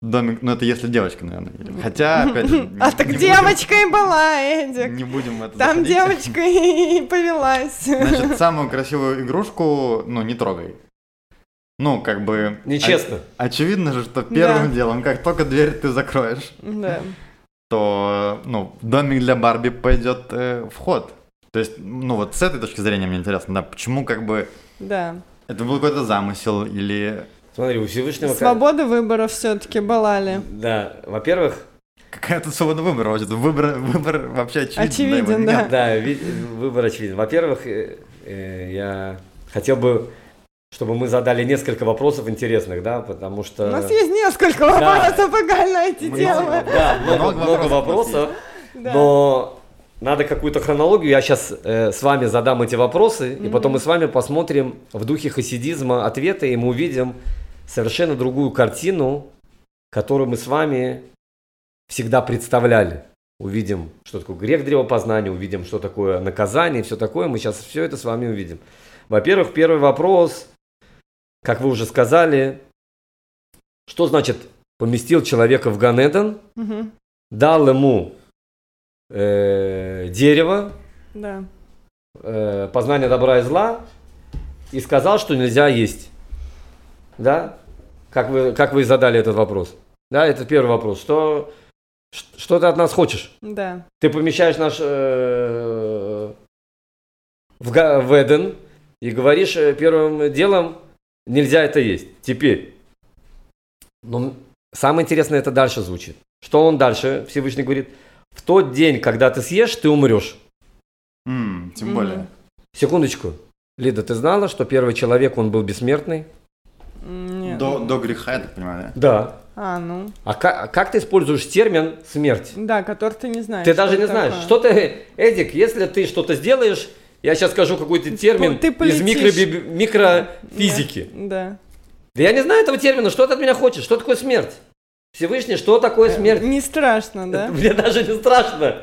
Домик, ну это если девочка, наверное. Хотя, опять же, А так не будем- девочка и была, Эдик. Не будем это Там заходить. девочка и повелась. Значит, самую красивую игрушку, ну, не трогай. Ну, как бы... Нечестно. о- очевидно же, что первым Да. делом, как только дверь ты закроешь, Да. то, ну, в домик для Барби пойдет э, вход. То есть, ну, вот с этой точки зрения мне интересно, да, почему, как бы, Да. это был какой-то замысел или Смотри, у Всевышнего... как- Свобода выбора все-таки была ли? Да, во-первых, какая тут свобода выбора? Выбор, выбор вообще очевиден. Очевиден, да. да, ви- выбор очевиден. Во-первых, э, э, я хотел бы, чтобы мы задали несколько вопросов интересных, да, потому что... У нас есть несколько Э, Да. вопросов Игаль, на эти Мы- темы. Да, много, вопросов Да. но надо какую-то хронологию. Я сейчас с вами задам эти вопросы, и потом мы с вами посмотрим в духе хасидизма ответы, и мы увидим совершенно другую картину, которую мы с вами всегда представляли. Увидим, что такое грех древопознания, увидим, что такое наказание и все такое. Мы сейчас все это с вами увидим. Во-первых, первый вопрос, как вы уже сказали, что значит поместил человека в Ганеден, Мгм. дал ему э, дерево, Да. э, познание добра и зла, и сказал, что нельзя есть. Да? Как вы, как вы задали этот вопрос? Да, это первый вопрос. Что, что ты от нас хочешь? Да. Ты помещаешь наш, э, в, в Эден и говоришь э, первым делом, нельзя это есть. Теперь, но самое интересное это дальше звучит. Что он дальше, Всевышний говорит, в тот день, когда ты съешь, ты умрешь. М, Тем более. Секундочку. Лида, ты знала, что первый человек, он был бессмертный? Нет. До, до греха, я так понимаю, да? Да. А, ну. А как, а как ты используешь термин смерть? Да, который ты не знаешь. Ты даже не это знаешь. такое. Что ты, Эдик, если ты что-то сделаешь, я сейчас скажу какой-то термин ты из полетишь. микроби- микрофизики. Да. Да я не знаю этого термина, что ты от меня хочешь? Что такое смерть? Всевышний, что такое смерть? Не страшно, да? Мне даже не страшно.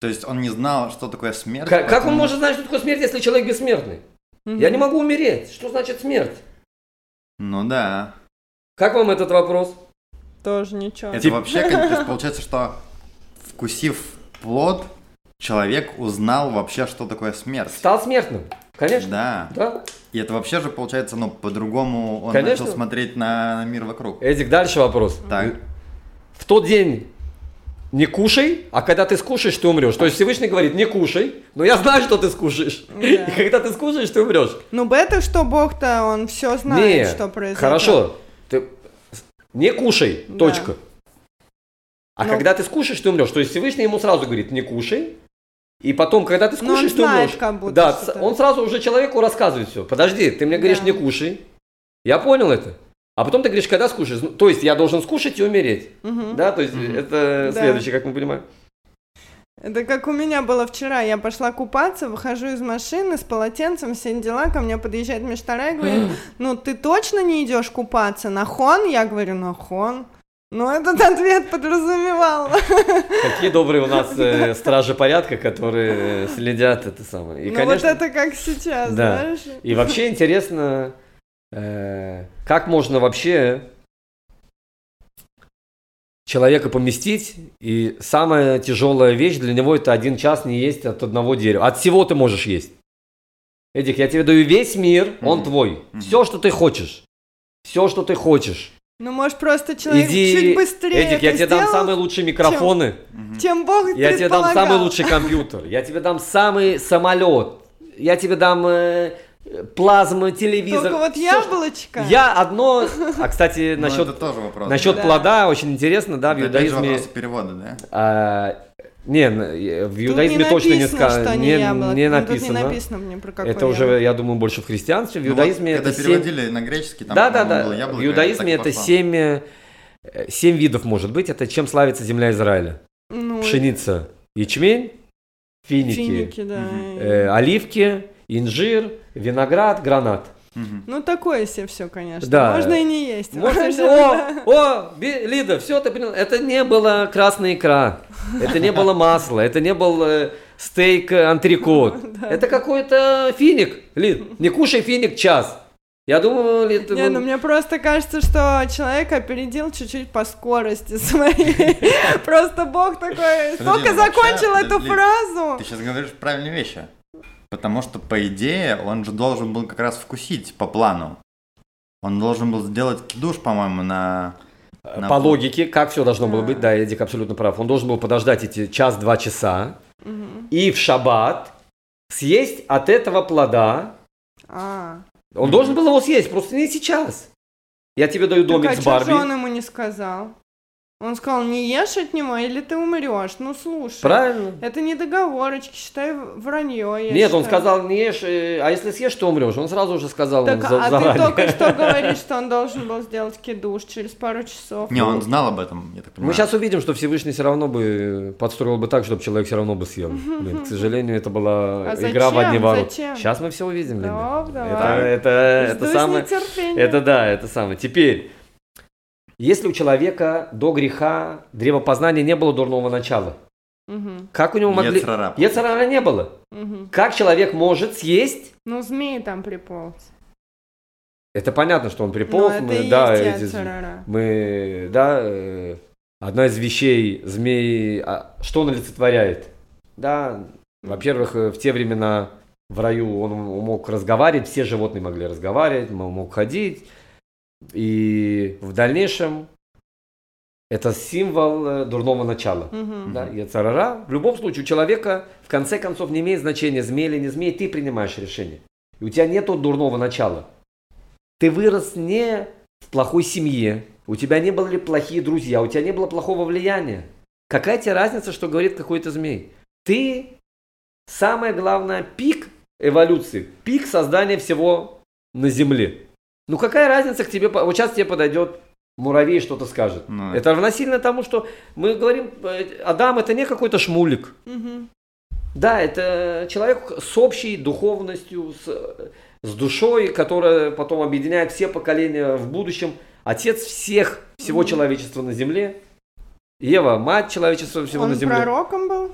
То есть он не знал, что такое смерть. Как, как он может знать, что такое смерть, если человек бессмертный? Мгм. Я не могу умереть. Что значит смерть? Ну да. Как вам этот вопрос? Тоже ничего. Это вообще, получается, что вкусив плод, человек узнал вообще, что такое смерть. Стал смертным. Конечно. Да. Да. И это вообще же получается, ну, по-другому он Конечно. начал смотреть на, мир вокруг. Эдик, дальше вопрос. Так. В тот день не кушай, а когда ты скушаешь, ты умрешь. То есть Всевышний говорит, не кушай, но я знаю, что ты скушаешь. И когда ты скушаешь, ты умрешь. Ну, бета, что Бог-то, он все знает, Не, что произойдет. хорошо. Ты не кушай, Да. точка. А Ну- когда ты скушаешь, ты умрешь. То есть Всевышний ему сразу говорит, не кушай. И потом, когда ты он скушаешь, ты знает, умрешь. как будто да, что-то. он сразу уже человеку рассказывает все. Подожди, ты мне говоришь, Да. не кушай. Я понял это. А потом ты говоришь, когда скушаешь. Ну, То есть я должен скушать и умереть. Мгм. Да, то есть Мгм. это Да. следующее, как мы понимаем. Это как у меня было вчера. Я пошла купаться, выхожу из машины с полотенцем, все дела, ко мне подъезжает Миштара и говорит, ну ты точно не идешь купаться? Нахон? Я говорю, нахон. Ну, этот ответ подразумевал. Какие добрые у нас э, стражи порядка, которые э, следят это самое. И, ну, конечно, вот это как сейчас, Да. знаешь? и вообще интересно, э, как можно вообще человека поместить, и самая тяжелая вещь для него это один час не есть от одного дерева. От всего ты можешь есть. Эдик, я тебе даю весь мир, он Мгм. твой. Мгм. Все, что ты хочешь. Все, что ты хочешь. Ну, может, просто человек Иди, чуть быстрее Эдик, я это тебе дам сделал, самые лучшие микрофоны. Мгм. чем Бог Я тебе дам самый лучший компьютер, я тебе дам самый самолет, я тебе дам э, плазму, телевизор. Только вот яблочко. Я одно... А, кстати, Ну, насчет, это тоже вопрос. насчет Да. плода очень интересно, да, в Это иудаизме... вопрос перевода, да? Не, в иудаизме не точно не написано, сказано. что Не, яблоко. не Ну, Тут написано. не написано мне про какое Это уже, я думаю, больше в христианстве. В Ну вот, иудаизме когда это семь... переводили на греческий, там, Да, да, да. было яблоко, В иудаизме это семь, э, семь видов может быть. Это чем славится земля Израиля. Ну, Пшеница, ячмень, финики, финики, да. Э, оливки, инжир, виноград, гранат. Ну, такое себе все, конечно. Да. Можно и не есть. Можно да. О, о, Лида, все ты поняла. Это не было красная икра, это не было масло, это не был э, стейк э, антрикот. Это какой-то финик, Лид. Не кушай финик час. Я думаю, Лид, Не, вы- ну мне просто кажется, что человек опередил чуть-чуть по скорости своей. Просто Бог такой только ну, закончил эту фразу. Ты сейчас говоришь правильные вещи. Потому что, по идее, он же должен был как раз вкусить по плану. Он должен был сделать кидуш, по-моему, на... на по логике, как все должно было быть, да, Эдик абсолютно прав. Он должен был подождать эти час-два часа Мгм. и в шаббат съесть от этого плода. А, Он должен был его съесть, просто не сейчас. Я тебе даю так домик а с Барби. же он ему не сказал? Он сказал, не ешь от него, или ты умрешь. Ну, слушай. Правильно? Это не договорочки, считай вранье. я Нет, он считаю. сказал, не ешь, э, а если съешь, то умрешь. Он сразу уже сказал Так, за- а заранее. ты только что говоришь, что он должен был сделать кидуш через пару часов. Не, он знал об этом, я так понимаю. Мы сейчас увидим, что Всевышний все равно бы подстроил бы так, чтобы человек все равно бы съел. Блин, к сожалению, это была А игра в одни ворота. Зачем? Сейчас мы все увидим, Лена. Да, Это, давай. это, это Жду с самое. Это да, это самое. Теперь, если у человека до греха древопознания не было дурного начала, Мгм, как у него могли... Ецарара. Ецарара не было. мгм. Как человек может съесть? Ну, змеи там приполз. Это понятно, что он приполз. Ну, это мы, и да, есть эти- мы, да, э, одна из вещей змеи, а, что он олицетворяет? Да, во-первых, э, в те времена в раю он мог разговаривать, все животные могли разговаривать, мог ходить. И в дальнейшем Это символ э, дурного начала. Мгм. Да, Яцерара. В любом случае, у человека, в конце концов, не имеет значения, змей или не змей, ты принимаешь решение. И у тебя нету дурного начала. Ты вырос не в плохой семье, у тебя не были плохие друзья, у тебя не было плохого влияния. Какая тебе разница, что говорит какой-то змей? Ты, самое главное, пик эволюции, пик создания всего на Земле. Ну какая разница к тебе, вот сейчас тебе подойдет муравей и что-то скажет. Ну, Это равносильно тому, что мы говорим, э, Адам это не какой-то шмулик. Мгм. Да, это человек с общей духовностью, с, с душой, которая потом объединяет все поколения в будущем. Отец всех, всего Мгм. человечества на земле. Ева, мать человечества всего Он на земле. пророком был?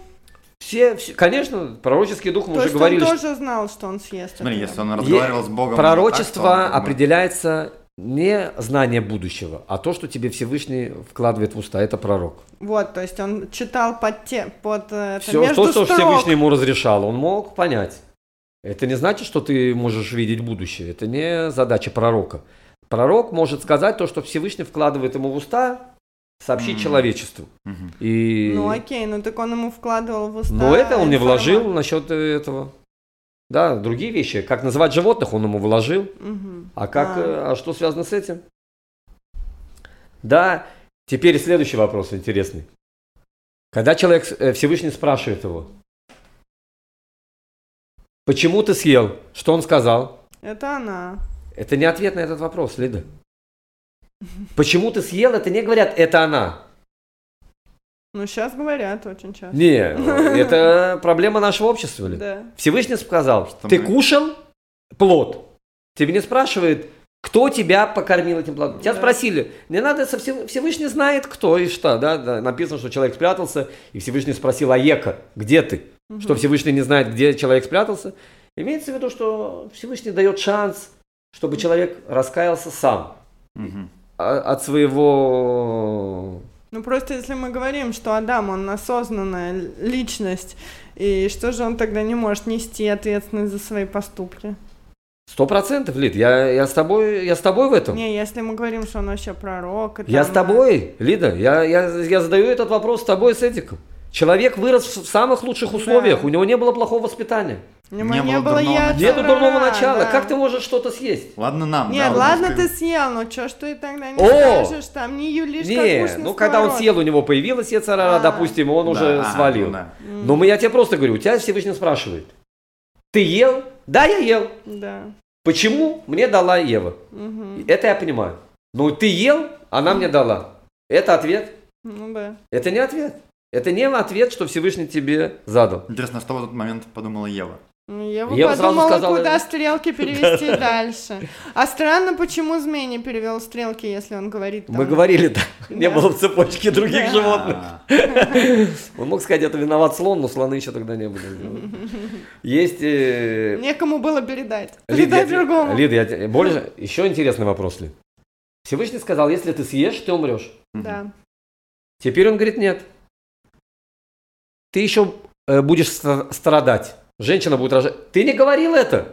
Все, все- конечно, пророческий дух мы То уже есть говорили. он что тоже знал, что он съест. Смотри, если он разговаривал с Богом... Пророчество так, он как бы- определяется не знание будущего, а то, что тебе Всевышний вкладывает в уста. Это пророк. Вот, то есть он читал под, те, под э, это, Все, между то, что строк. Всевышний ему разрешал, он мог понять. Это не значит, что ты можешь видеть будущее. Это не задача пророка. Пророк может сказать то, что Всевышний вкладывает ему в уста, сообщить Мгм. человечеству. Мгм. И... Ну окей, ну так он ему вкладывал в уста Но это он не вложил насчет этого. Да, другие вещи. Как называть животных, он ему вложил. Мгм. А как, А. э, а что связано с этим? Да, теперь следующий вопрос интересный. Когда человек, э, Всевышний спрашивает его, почему ты съел? Что он сказал? Это она. Это не ответ на этот вопрос, Лида. Почему ты съел, это не говорят, это она. Ну, сейчас говорят очень часто. Не, это проблема нашего общества, Лида. Да. Всевышний сказал, Что ты мы- кушал плод. Тебе не спрашивает, кто тебя покормил этим плодом. Тебя Да. спросили, не надо, со Всев- Всевышний знает кто и что. Да? Да, Написано, что человек спрятался, и Всевышний спросил, Аека, где ты? Что Мгм. Всевышний не знает, где человек спрятался. Имеется в виду, что Всевышний дает шанс, чтобы человек раскаялся сам Мгм. От своего... Ну, просто если мы говорим, что Адам, он осознанная личность, и что же он тогда не может нести ответственность за свои поступки? Сто процентов, Лид, я, я, с тобой, я с тобой в этом. Не, если мы говорим, что он вообще пророк... и Я там, с тобой, Лида, я, я, я задаю этот вопрос с тобой, с Эдиком. Человек вырос в самых лучших Да. условиях, у него не было плохого воспитания. Не, Не не было было дурного яйца, начала. Нету дурного да, начала. да. Как ты можешь что-то съесть? Ладно нам. Нет, да, ладно ты съел, но чё ж ты тогда не О! скажешь, там не юлишь, Не, как ну когда он съел, у него появилась яцерара, А. допустим, он Да, уже ага, свалил. ну да. Но мы, я тебе просто говорю, у тебя Всевышний спрашивает. Ты ел? Да, я ел. Да. Почему мне дала Ева? Мгм. Это я понимаю. Но ты ел, она мне дала. Это ответ? Ну да. Это не ответ. Это не ответ, что Всевышний тебе задал. Интересно, что в этот момент подумала Ева? Ну, Я бы бы сразу подумала, сказала- куда стрелки перевести дальше. А странно, почему змей не перевел стрелки, если он говорит там... Мы говорили, да, не было в цепочке других животных. Он мог сказать, это виноват слон, но слоны еще тогда не было. Есть... э, Некому было передать. Лид, Передать я- другому. Лид, я больше... Еще интересный вопрос, Лид. Всевышний сказал, если ты съешь, ты умрешь. Да. Теперь он говорит, нет. Ты еще э, будешь страдать. Женщина будет рожать. Ты не говорил это.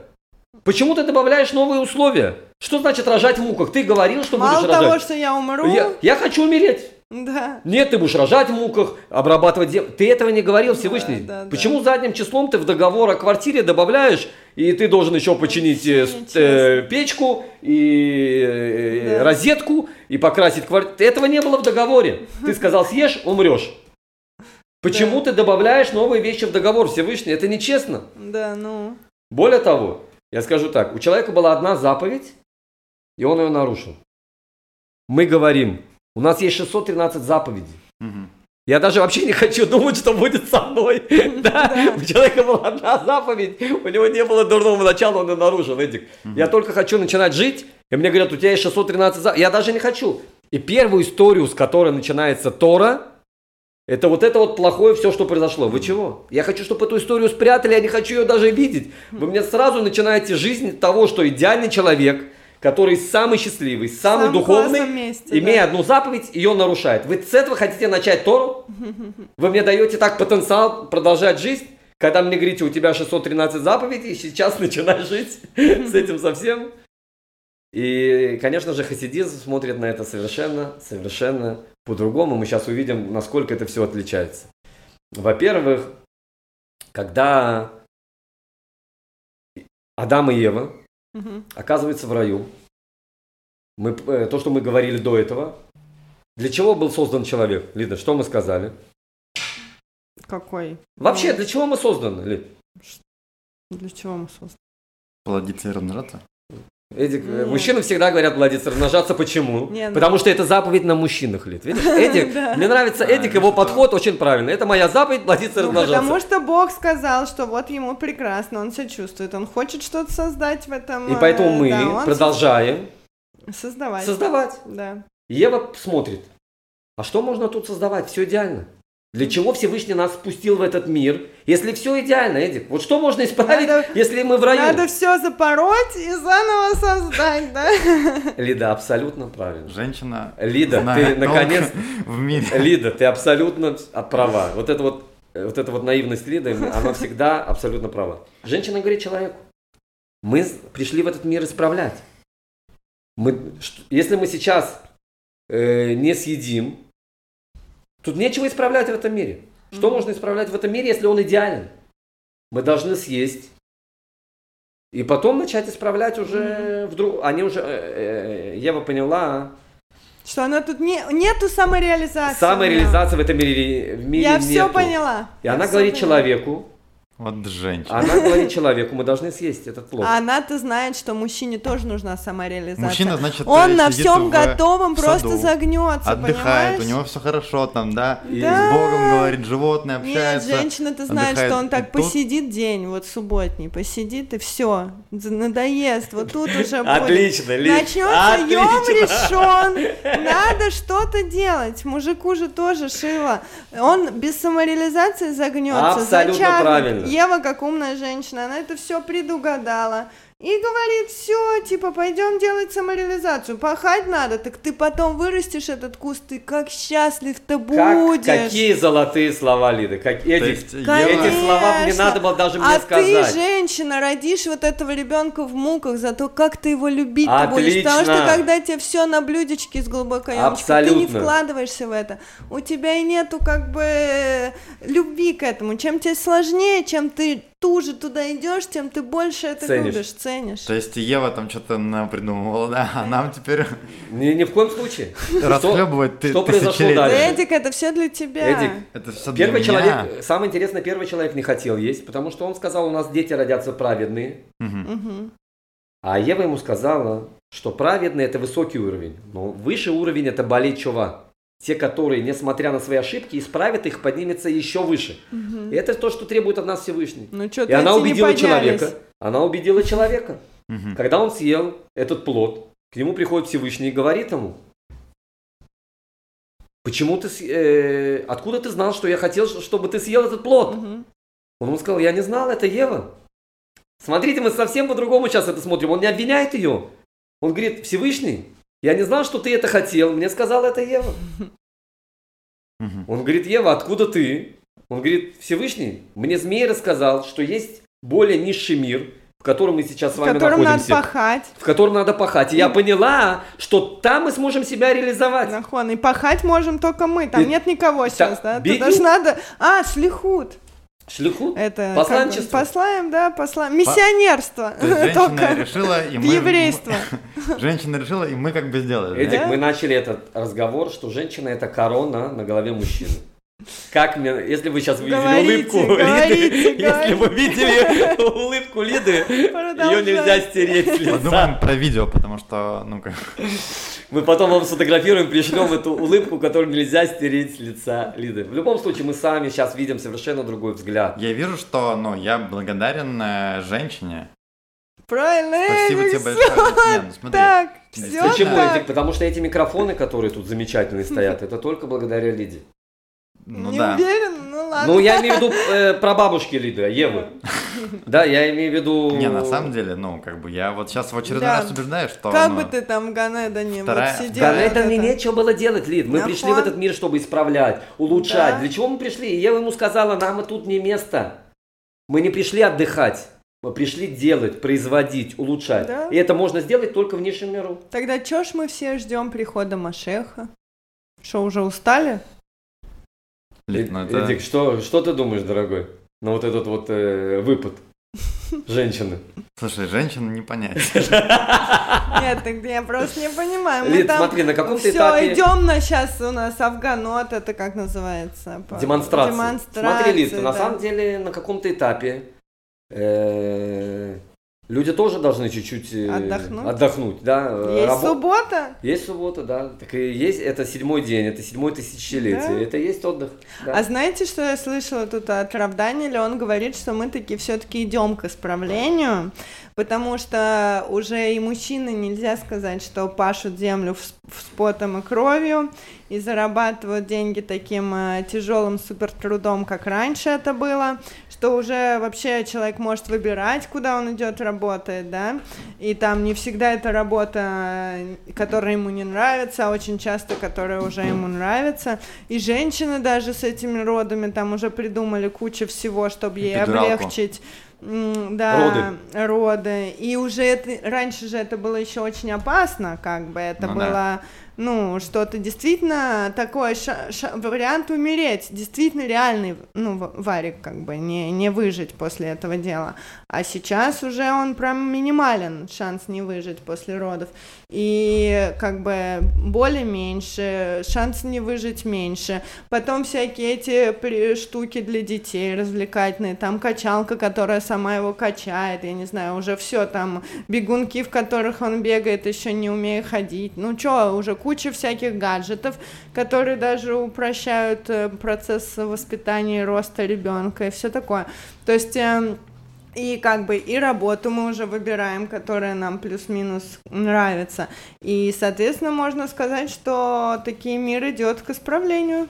Почему ты добавляешь новые условия? Что значит рожать в муках? Ты говорил, что Мало будешь того, рожать. что я умру, Я, я хочу умереть. да. Нет, ты будешь рожать в муках, обрабатывать землю. Ты этого не говорил, Всевышний. да, да. Почему задним числом ты в договор о квартире добавляешь, и ты должен еще починить э, э, печку, и э, Да. розетку, и покрасить квартиру? Этого не было в договоре. Ты сказал, съешь, умрешь. Почему Да. ты добавляешь новые вещи в договор, Всевышний? Это нечестно. Да, ну. Более того, я скажу так, у человека была одна заповедь, и он ее нарушил. Мы говорим, у нас есть 613 заповедей. мгм. Я даже вообще не хочу думать, что будет со мной. Да, У человека была одна заповедь, у него не было дурного начала, он ее нарушил, Эдик. Я только хочу начинать жить, и мне говорят, у тебя есть 613 заповедей. Я даже не хочу. И первую историю, с которой начинается Тора, это вот это вот плохое все, что произошло. Вы чего? Я хочу, чтобы эту историю спрятали, я не хочу ее даже видеть. Вы мне сразу начинаете жизнь того, что идеальный человек, который самый счастливый, самый самом духовный, месте, имея да. одну заповедь, ее нарушает. Вы с этого хотите начать Тору? Вы мне даете так потенциал продолжать жизнь? Когда мне говорите, у тебя 613 заповедей, сейчас начинай жить с этим совсем. И, конечно же, хасидизм смотрит на это совершенно, совершенно по-другому. Мы сейчас увидим, насколько это все отличается. Во-первых, когда Адам и Ева Мгм. оказываются в раю, мы, э, то, что мы говорили до этого, для чего был создан человек? Лида, что мы сказали? Какой? Вообще, Ну, для чего мы созданы, Лид? Для чего мы созданы? Плодиться и размножаться? Эдик, э, Нет. мужчины всегда говорят плодиться, размножаться. Почему? Не, ну- Потому что это заповедь на мужчинах, Лид. Видишь, Эдик, мне нравится А, Эдик, его подход очень правильный. Это моя заповедь плодиться, Ну, размножаться. потому что Бог сказал, что вот ему прекрасно, он себя чувствует, он хочет что-то создать в этом. И поэтому э, мы продолжаем со- создавать. создавать. Да. Ева смотрит. А что можно тут создавать? Все идеально. Для чего Всевышний нас спустил в этот мир, если все идеально, Эдик? Вот что можно исправить, Надо- если мы в раю? Надо все запороть и заново создать, да? Лида, абсолютно правильно. Женщина Лида, знает ты наконец... в мире. Лида, ты абсолютно права. Вот это вот, вот эта вот наивность Лиды, она всегда абсолютно права. Женщина говорит человеку, мы пришли в этот мир исправлять. Мы, если мы сейчас э, не съедим, тут нечего исправлять в этом мире. Что Мгм. можно исправлять в этом мире, если он идеален? Мы должны съесть. И потом начать исправлять уже вдруг. Они уже, э, э, Ева поняла, Что она тут не, нету самореализации. самореализации в этом мире, в мире Я все нету. поняла. И Я она говорит поняла. человеку, Вот женщина. она говорит человеку, мы должны съесть этот плод. Она-то знает, что мужчине тоже нужна самореализация. Мужчина, значит, Он э, на всем в- готовом в просто саду, загнется, Отдыхает, понимаешь? у него все хорошо там, да. И Да. С Богом говорит, животное Нет, общается. женщина-то знает, отдыхает. что он так И тут- посидит день, вот субботний, посидит и все, надоест, вот тут уже будет. Отлично, Лиз, Начнется ем отлично. решен. Надо что-то делать. Мужику же тоже шило. Он без самореализации загнется. Абсолютно правильно. Ева, как умная женщина, она это все предугадала. И говорит, все, типа, пойдем делать самореализацию. Пахать надо, так ты потом вырастешь этот куст, ты как счастлив-то Как- будешь. какие золотые слова, Лида. Как, есть Ева- эти слова мне надо было даже мне а сказать. ты, женщина, родишь вот этого ребенка в муках, зато как ты его любить ты будешь. Потому что когда тебе все на блюдечке с глубокой емочкой, ты не вкладываешься в это. У тебя и нету как бы любви к этому. Чем тебе сложнее, чем ты туже туда идешь, тем ты больше это Ценишь. любишь, ценишь. То есть Ева там что-то придумывала, да, а нам теперь Ни, ни в коем случае. расхлебывать ты- что произошло дальше? Эдик, это все для тебя. Эдик, Это все для Первый меня. человек, самое интересное, первый человек не хотел есть, потому что он сказал, у нас дети родятся праведные. А Ева ему сказала, что праведный это высокий уровень, но высший уровень это болеть чува. Те, которые, несмотря на свои ошибки, исправят их, поднимется еще выше. Мгм. И это то, что требует от нас Всевышний. Ну что, И она убедила человека. Она убедила человека. Мгм. Когда он съел этот плод, к нему приходит Всевышний и говорит ему, почему ты, э, откуда ты знал, что я хотел, чтобы ты съел этот плод? Он ему сказал, я не знал, это Ева. Смотрите, мы совсем по-другому сейчас это смотрим. Он не обвиняет ее. Он говорит, Всевышний, я не знал, что ты это хотел. Мне сказала это Ева. Он говорит, Ева, откуда ты? Он говорит, Всевышний, мне змей рассказал, что есть более низший мир, в котором мы сейчас с В вами котором надо находимся. пахать. В котором надо пахать. И я поняла, что там мы сможем себя реализовать. Нахон, и пахать можем только мы, там И- нет никого сейчас, да? бедю- Туда же надо... А, шлихут. Шлиху. Это Посланчество. как бы Послаем, да, послаем. Миссионерство. То есть женщина Только решила, и мы... еврейство. Женщина решила, и мы как бы сделали. Эдик, мы начали этот разговор, что женщина это корона на голове мужчины. Как мне, если вы сейчас увидели Говорите, улыбку говорите, Лиды, если говорите. вы видели улыбку Лиды, ее нельзя стереть с лица. Подумаем про видео, потому что, ну как... Мы потом вам сфотографируем, пришлем эту улыбку, которую нельзя стереть с лица Лиды. В любом случае, мы сами сейчас видим совершенно другой взгляд. Я вижу, что, ну, я благодарен э, женщине. Правильно, Спасибо тебе большое. Не, ну смотри. Так, все Почему, так. Эдик? Потому что эти микрофоны, которые тут замечательные стоят, это только благодаря Лиде. Ну Не да. уверен, ну ладно. Ну, я имею в виду э, про бабушки Лиды, Евы. Да, я имею в виду... Не, на самом деле, ну, как бы я вот сейчас в очередной Да. раз убеждаюсь, что... Как ну, бы ты там Ганеда не вот Вторая- сидел. Вот это мне это. нечего было делать, Лид. Мы пришли в этот мир, чтобы исправлять, улучшать. Да. Для чего мы пришли? И я ему сказала, нам и тут не место. Мы не пришли отдыхать. Мы пришли делать, производить, улучшать. Да. И это можно сделать только в низшем миру. Тогда чё ж мы все ждем прихода Машеха? Что, уже устали? Лид, ну это- Эдик, что, что ты думаешь, дорогой, на вот этот вот э, выпад женщины? Слушай, женщину не понять. Нет, так я просто не понимаю. Мы Лид, там смотри, на каком-то все, этапе... идем на сейчас у нас Афганот, это как называется? По- Демонстрация. Демонстрация, Смотри, Лид, на самом деле на каком-то этапе э, люди тоже должны чуть-чуть э, Отдохнуть. отдохнуть, да. э, Есть рабо- суббота? Есть суббота, да. Так и есть, это седьмой день, это седьмое тысячелетие, Да. это есть отдых. да. А знаете, что я слышала тут от Равданеля? Он говорит, что мы таки все-таки идем к исправлению, потому что уже и мужчины нельзя сказать, что пашут землю в- с потом и кровью и зарабатывают деньги таким тяжелым супертрудом, как раньше это было, что уже вообще человек может выбирать, куда он идет работает, да, и там не всегда это работа, э, которая ему не нравится, а очень часто, которая уже ему нравится. И женщины даже с этими родами там уже придумали кучу всего, чтобы ей Эпидуралку. облегчить. Да, Роды. роды. И уже это, раньше же это было еще очень опасно, как бы это Ну да. Ну, что-то действительно такой вариант умереть, действительно реальный, ну, варик, как бы, не, не выжить после этого дела. А сейчас уже он прям минимален, шанс не выжить после родов. И как бы боли меньше, шанс не выжить меньше. Потом всякие эти штуки для детей развлекательные, там качалка, которая сама его качает, я не знаю, уже все там, бегунки, в которых он бегает, еще не умея ходить. Ну что, уже куча всяких гаджетов, которые даже упрощают э, процесс воспитания и роста ребенка и все такое. То есть эм, и как бы и работу мы уже выбираем, которая нам плюс-минус нравится. И, соответственно, можно сказать, что таки мир идет к исправлению.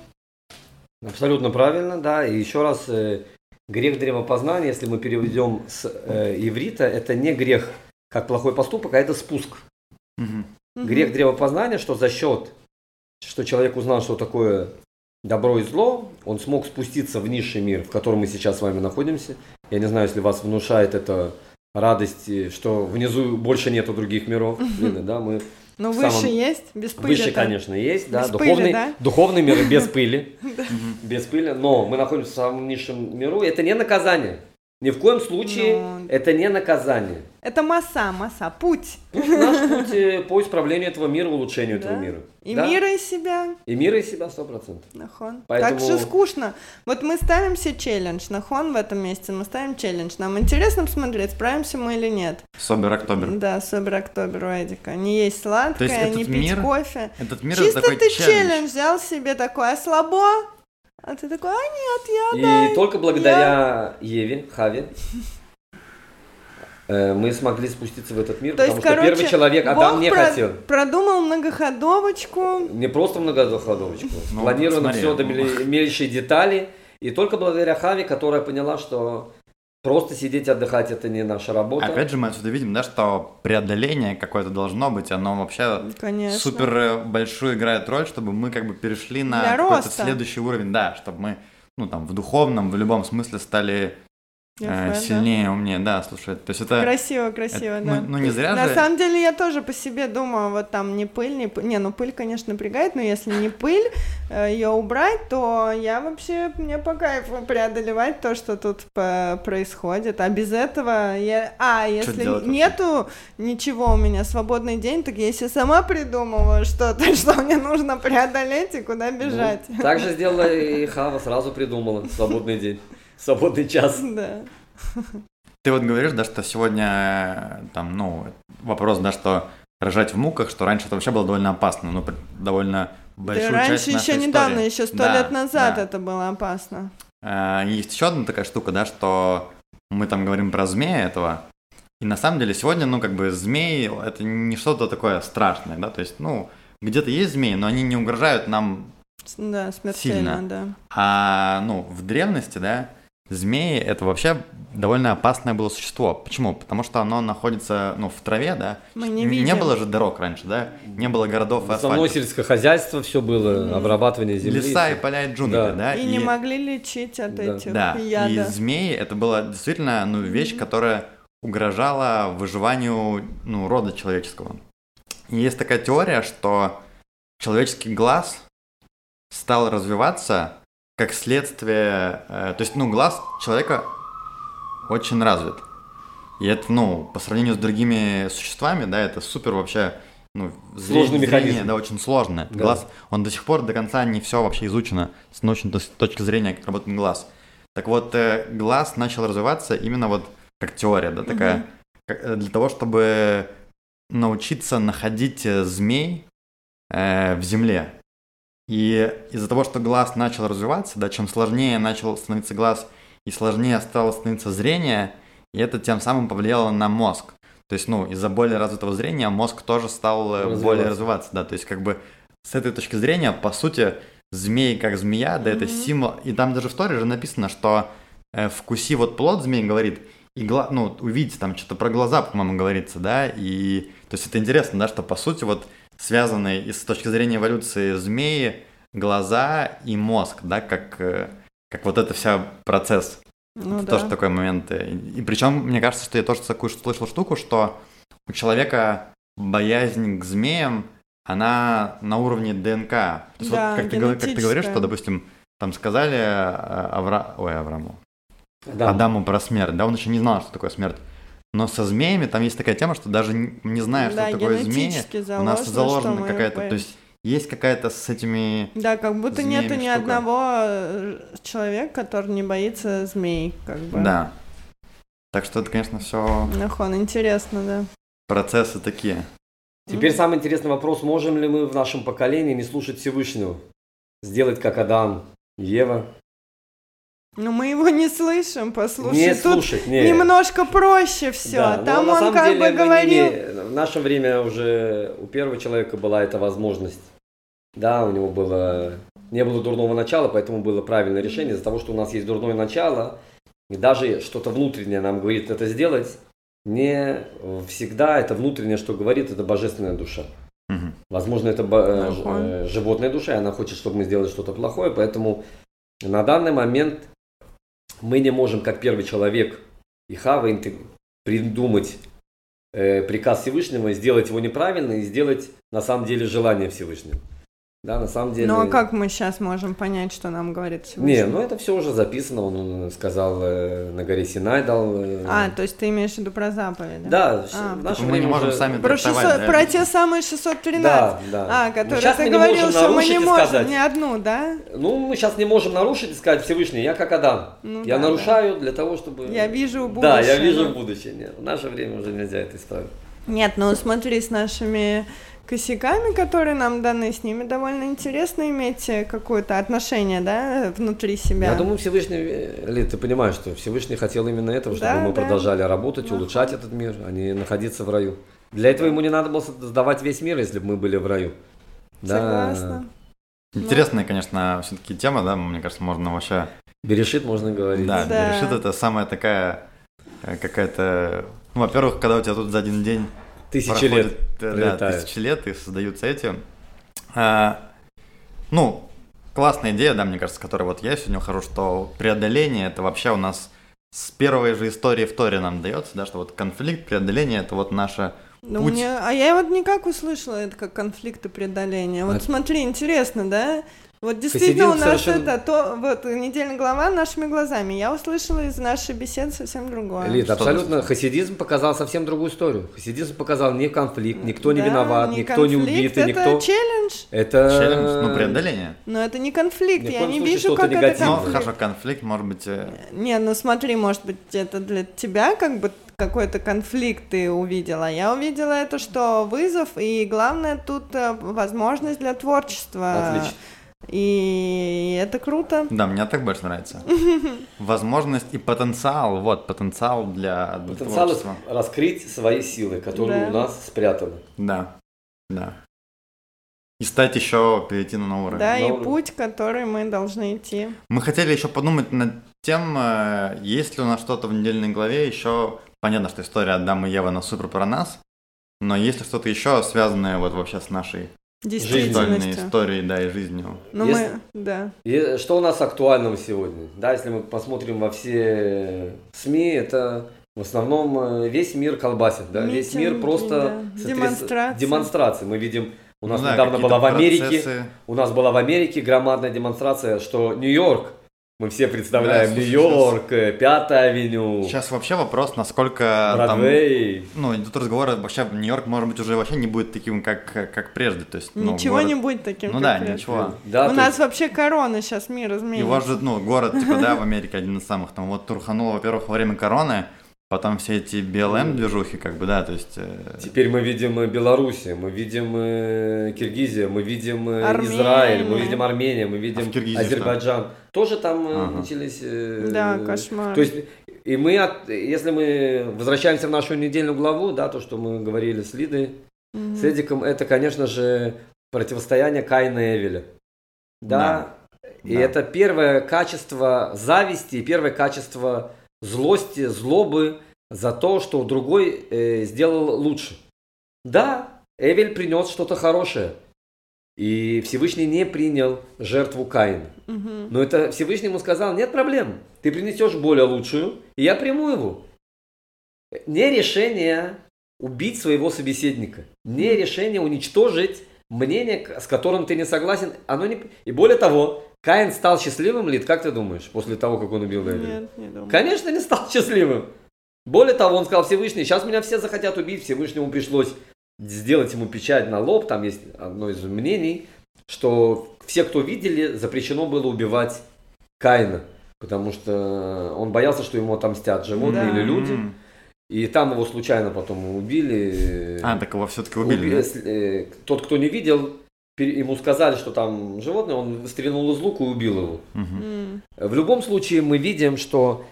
Абсолютно правильно, да. И еще раз, э, грех древопознания, если мы переведем с э, иврита, это не грех как плохой поступок, а это спуск. Мгм. Грех древопознания, что за счет, что человек узнал, что такое добро и зло, он смог спуститься в низший мир, в котором мы сейчас с вами находимся. Я не знаю, если вас внушает это радость, что внизу больше нету других миров. Видно, да, мы в выше самом- есть, без пыли. Выше, конечно, есть, да. Без пыли, Духовный, да? духовный мир без пыли. Без пыли. Но мы находимся в самом низшем миру. Это не наказание. Ни в коем случае Ну. это не наказание. Это масса, масса, путь. Путь наш путь э, по исправлению этого мира, улучшению Да. этого мира. И Да? мира из себя. И мира из себя сто процентов. Нахон. Поэтому- Так же скучно. Вот мы ставим себе челлендж. Нахон в этом месяце мы ставим челлендж. Нам интересно посмотреть, справимся мы или нет. Собер Октобер. Да, Собер Октобер у Эдика. Не есть сладкое, То есть не пить мир- кофе. Этот мир Чисто это такой ты челлендж. челлендж взял себе такой, а слабо? А ты такой, а нет, И я, да. только благодаря Еве, Хаве, э, мы смогли спуститься в этот мир, То потому есть, что короче, первый человек, Адам, Бог не про- хотел. продумал многоходовочку. Не просто многоходовочку. Ну, Планировано смотри, все до ну. мельчайшей детали. И только благодаря Хаве, которая поняла, что просто сидеть отдыхать это не наша работа. Опять же, мы отсюда видим, да, что преодоление какое-то должно быть, оно вообще Конечно. супер большую играет роль, чтобы мы как бы перешли на какой-то следующий уровень, да, чтобы мы, ну там, в духовном, в любом смысле стали э, да. сильнее, умнее, да, слушай, то есть это... Красиво, красиво, это, да. ну, ну, не зря На же... самом деле я тоже по себе думаю, вот там не пыль, не пыль. Не, ну пыль, конечно, напрягает, но если не пыль, ее убрать, то я вообще, мне по кайфу преодолевать то, что тут происходит. А без этого я... А, если делать вообще? нету ничего у меня, свободный день, так я себе сама придумываю что-то, что мне нужно преодолеть и куда бежать. Ну, так же сделала и Хава, сразу придумала свободный день, свободный час. Да. Ты вот говоришь, да, что сегодня, там, ну, вопрос, да, что рожать в муках, что раньше это вообще было довольно опасно, ну, довольно Да большую раньше часть нашей еще недавно, истории. еще сто Да, лет назад да. это было опасно. Э, Есть еще одна такая штука, да, что мы там говорим про змея этого, и на самом деле сегодня, ну, как бы змеи, это не что-то такое страшное, да, то есть, ну, где-то есть змеи, но они не угрожают нам, Да, смертельно, Сильно. да. а, ну, в древности, да, змеи это вообще довольно опасное было существо. Почему? Потому что оно находится, ну, в траве, да. Мы не видим. Не было же дорог раньше, да, не было городов и асфальта. сельское хозяйство, все было, обрабатывание земли. Леса и поля и джунгли, Да. да. И, не могли лечить от Да. этих Да, и яда. змеи это была действительно ну, вещь, которая угрожала выживанию ну, рода человеческого. И есть такая теория, что человеческий глаз стал развиваться как следствие, э, то есть, ну, глаз человека очень развит. И это, ну, по сравнению с другими существами, да, это супер вообще, ну, Сложный механизм. зрение, да, очень сложное. Да. Глаз, он до сих пор до конца не все вообще изучено с научной точки зрения, как работает глаз. Так вот, э, глаз начал развиваться именно вот как теория, да, такая, Мгм. как- э, для того, чтобы научиться находить э, змей э, в земле. И из-за того, что глаз начал развиваться, да, чем сложнее начал становиться глаз и сложнее стало становиться зрение, и это тем самым повлияло на мозг. То есть, ну, из-за более развитого зрения мозг тоже стал э, Развиваться. более развиваться, да. То есть, как бы с этой точки зрения, по сути, змей как змея, да, это Мгм. символ. И там даже в Торе же написано, что э, вкуси вот плод змей говорит, и гла... ну, увидите, там что-то про глаза, по-моему, говорится, да, и то есть это интересно, да, что по сути вот связанные и с точки зрения эволюции змеи, глаза и мозг, да, как, э, как вот это вся процесс. Ну это да. тоже такой момент. И, и причем, мне кажется, что я тоже такую слышал штуку, что у человека боязнь к змеям, она на уровне ДНК. То есть Да, вот как ты, как ты говоришь, что, допустим, там сказали э, Авра... Ой, Авраму. Да. Адаму про смерть, да, он еще не знал, что такое смерть. Но со змеями там есть такая тема, что даже не зная, да, что такое змеи, у нас заложено, заложена какая-то, то есть есть какая-то с этими... Да, как будто нету ни одного э, человека, который не боится змей, как бы. Да. Так что это, конечно, все Нахон, интересно, да. процессы такие. Теперь самый интересный вопрос, можем ли мы в нашем поколении не слушать Всевышнего? Сделать как Адам и Ева? Но мы его не слышим, послушай. не тут слушать, не. немножко проще все. Да, но Там на он самом как деле бы говорил. име- В наше время уже у первого человека была эта возможность. Да, у него было... Не было дурного начала, поэтому было правильное решение. Из-за того, что у нас есть дурное начало, и даже что-то внутреннее нам говорит это сделать, не всегда это внутреннее, что говорит, это божественная душа. Мгм. Возможно, это бо- э, э, животная душа, и она хочет, чтобы мы сделали что-то плохое, поэтому на данный момент мы не можем, как первый человек и Хава, придумать э, приказ Всевышнего, сделать его неправильно и сделать на самом деле желание Всевышнего. Да, на самом деле... Ну а как мы сейчас можем понять, что нам говорит Не, Всевышний? ну это все уже записано, он, он сказал э, на горе Синай дал. э, А, то есть ты имеешь в виду про заповеди? да, А. в наше Мы не можем уже- сами Про, трактовать, 600 да, про те самые 613. Да, да. А, которые щас ты мы не говорил, что мы не можем сказать. ни одну, да? Ну, мы сейчас не можем нарушить и сказать Всевышний, я как Адам. Ну я да, нарушаю для того, чтобы... Я вижу Да, я будущее, вижу да. будущее. Нет, в наше время уже нельзя это исправить. Нет, ну смотри, с нашими косяками, которые нам даны, с ними довольно интересно иметь э, какое-то отношение, да, внутри себя. Я думаю, Всевышний, э, Лид, ты понимаешь, что Всевышний хотел именно этого, чтобы Да, мы да. продолжали работать, Ну. улучшать этот мир, а не находиться в раю. Для этого ему не надо было сдавать весь мир, если бы мы были в раю. Да. Согласна. Интересная, конечно, все-таки тема, да, мне кажется, можно вообще... Берешит можно говорить. Да, Да. решит это самая такая э, какая-то... Ну, во-первых, когда у тебя тут за один день Тысячи лет. э, да, тысячи лет, и создаются эти. А, ну, классная идея, да, мне кажется, которой вот я сегодня ухожу, что преодоление это вообще у нас с первой же истории в Торе нам дается, да, что вот конфликт, преодоление это вот наше Ну, путь. мне- а я вот никак услышала это как конфликт и преодоление. Вот А- смотри, интересно, да? Вот действительно у нас совершенно- это то, вот недельная глава нашими глазами. Я услышала из нашей беседы совсем другое. Лид, Что абсолютно. Хасидизм показал совсем другую историю. Хасидизм показал не конфликт, никто не Да, виноват, не никто не конфликт, убит, и это никто. челлендж, Это челлендж, ну, преодоление. но это не конфликт. Ни Я не вижу, как это негативное. Ну, конфликт. хорошо, конфликт, может быть, э, Не, ну смотри, может быть, это для тебя как бы какой-то конфликт ты увидела. Я увидела это, что вызов, и главное тут э, возможность для творчества. Отлично. И это круто. да, мне так больше нравится. Возможность и потенциал, вот, потенциал для, Потенциал творчества. раскрыть свои силы, которые Да. у нас спрятаны. Да, да. И стать еще, перейти на новый уровень. Да, и Новый. путь, который мы должны идти. Мы хотели еще подумать над тем, э, есть ли у нас что-то в недельной главе еще... Понятно, что история Адама и Евы, она супер про нас, но есть ли что-то еще связанное вот вообще с нашей Действительностью. историей, да, и жизнью? Ну Если- мы, да. И что у нас актуального сегодня? Да, если мы посмотрим во все СМИ, это в основном э, весь мир колбасит, да, весь мир Митинги, просто да. Демонстрации. демонстрации. Мы видим У нас Ну да, недавно была в Америке, процессы. у нас была в Америке громадная демонстрация, что Нью-Йорк, мы все представляем Да, Нью-Йорк, э, Пятая авеню, Сейчас вообще вопрос, насколько там... Бродвей. Ну, идут разговоры, вообще Нью-Йорк, может быть, уже вообще не будет таким, как, как прежде. То есть, ну, Ничего город- не будет таким, Ну как да, прежде. ничего. Да, У то нас есть- вообще корона сейчас мир изменится. Его же, ну, город, типа, да, в Америке один из самых, там, вот турханул, во-первых, во время короны, потом все эти BLM-движухи, как бы, да, то есть... э, Теперь мы видим э, Белоруссию, мы видим э, Киргизию, мы видим Армения. Израиль, мы видим Армению, мы А видим Киргизии Азербайджан. Тоже там Ага. начались... Да, кошмар. То есть, и мы, от- если мы возвращаемся в нашу недельную главу, да, то, что мы говорили с Лидой, Мгм. с Эдиком, это, конечно же, противостояние Каина и Эвеля. Да. И Да. это первое качество зависти, и первое качество злости, злобы за то, что другой э, сделал лучше. Да, Эвель принес что-то хорошее. И Всевышний не принял жертву Каина. Мгм. Но это Всевышний ему сказал, нет проблем, ты принесешь более лучшую, и я приму его. Не решение убить своего собеседника, не решение уничтожить мнение, с которым ты не согласен. Оно не... И более того, Каин стал счастливым, Лид, как ты думаешь, после того, как он убил Эвеля? Нет, не думаю. Конечно, не стал счастливым. Более того, он сказал Всевышний, сейчас меня все захотят убить, Всевышнему пришлось сделать ему печать на лоб, там есть одно из мнений, что все, кто видели, запрещено было убивать Каина, потому что он боялся, что ему отомстят животные Да. или люди. И там его случайно потом убили. А, так его все-таки убили, Уби- да? э, Тот, кто не видел, ему сказали, что там животное, он стрельнул из лука и убил его. М. В любом случае мы видим, что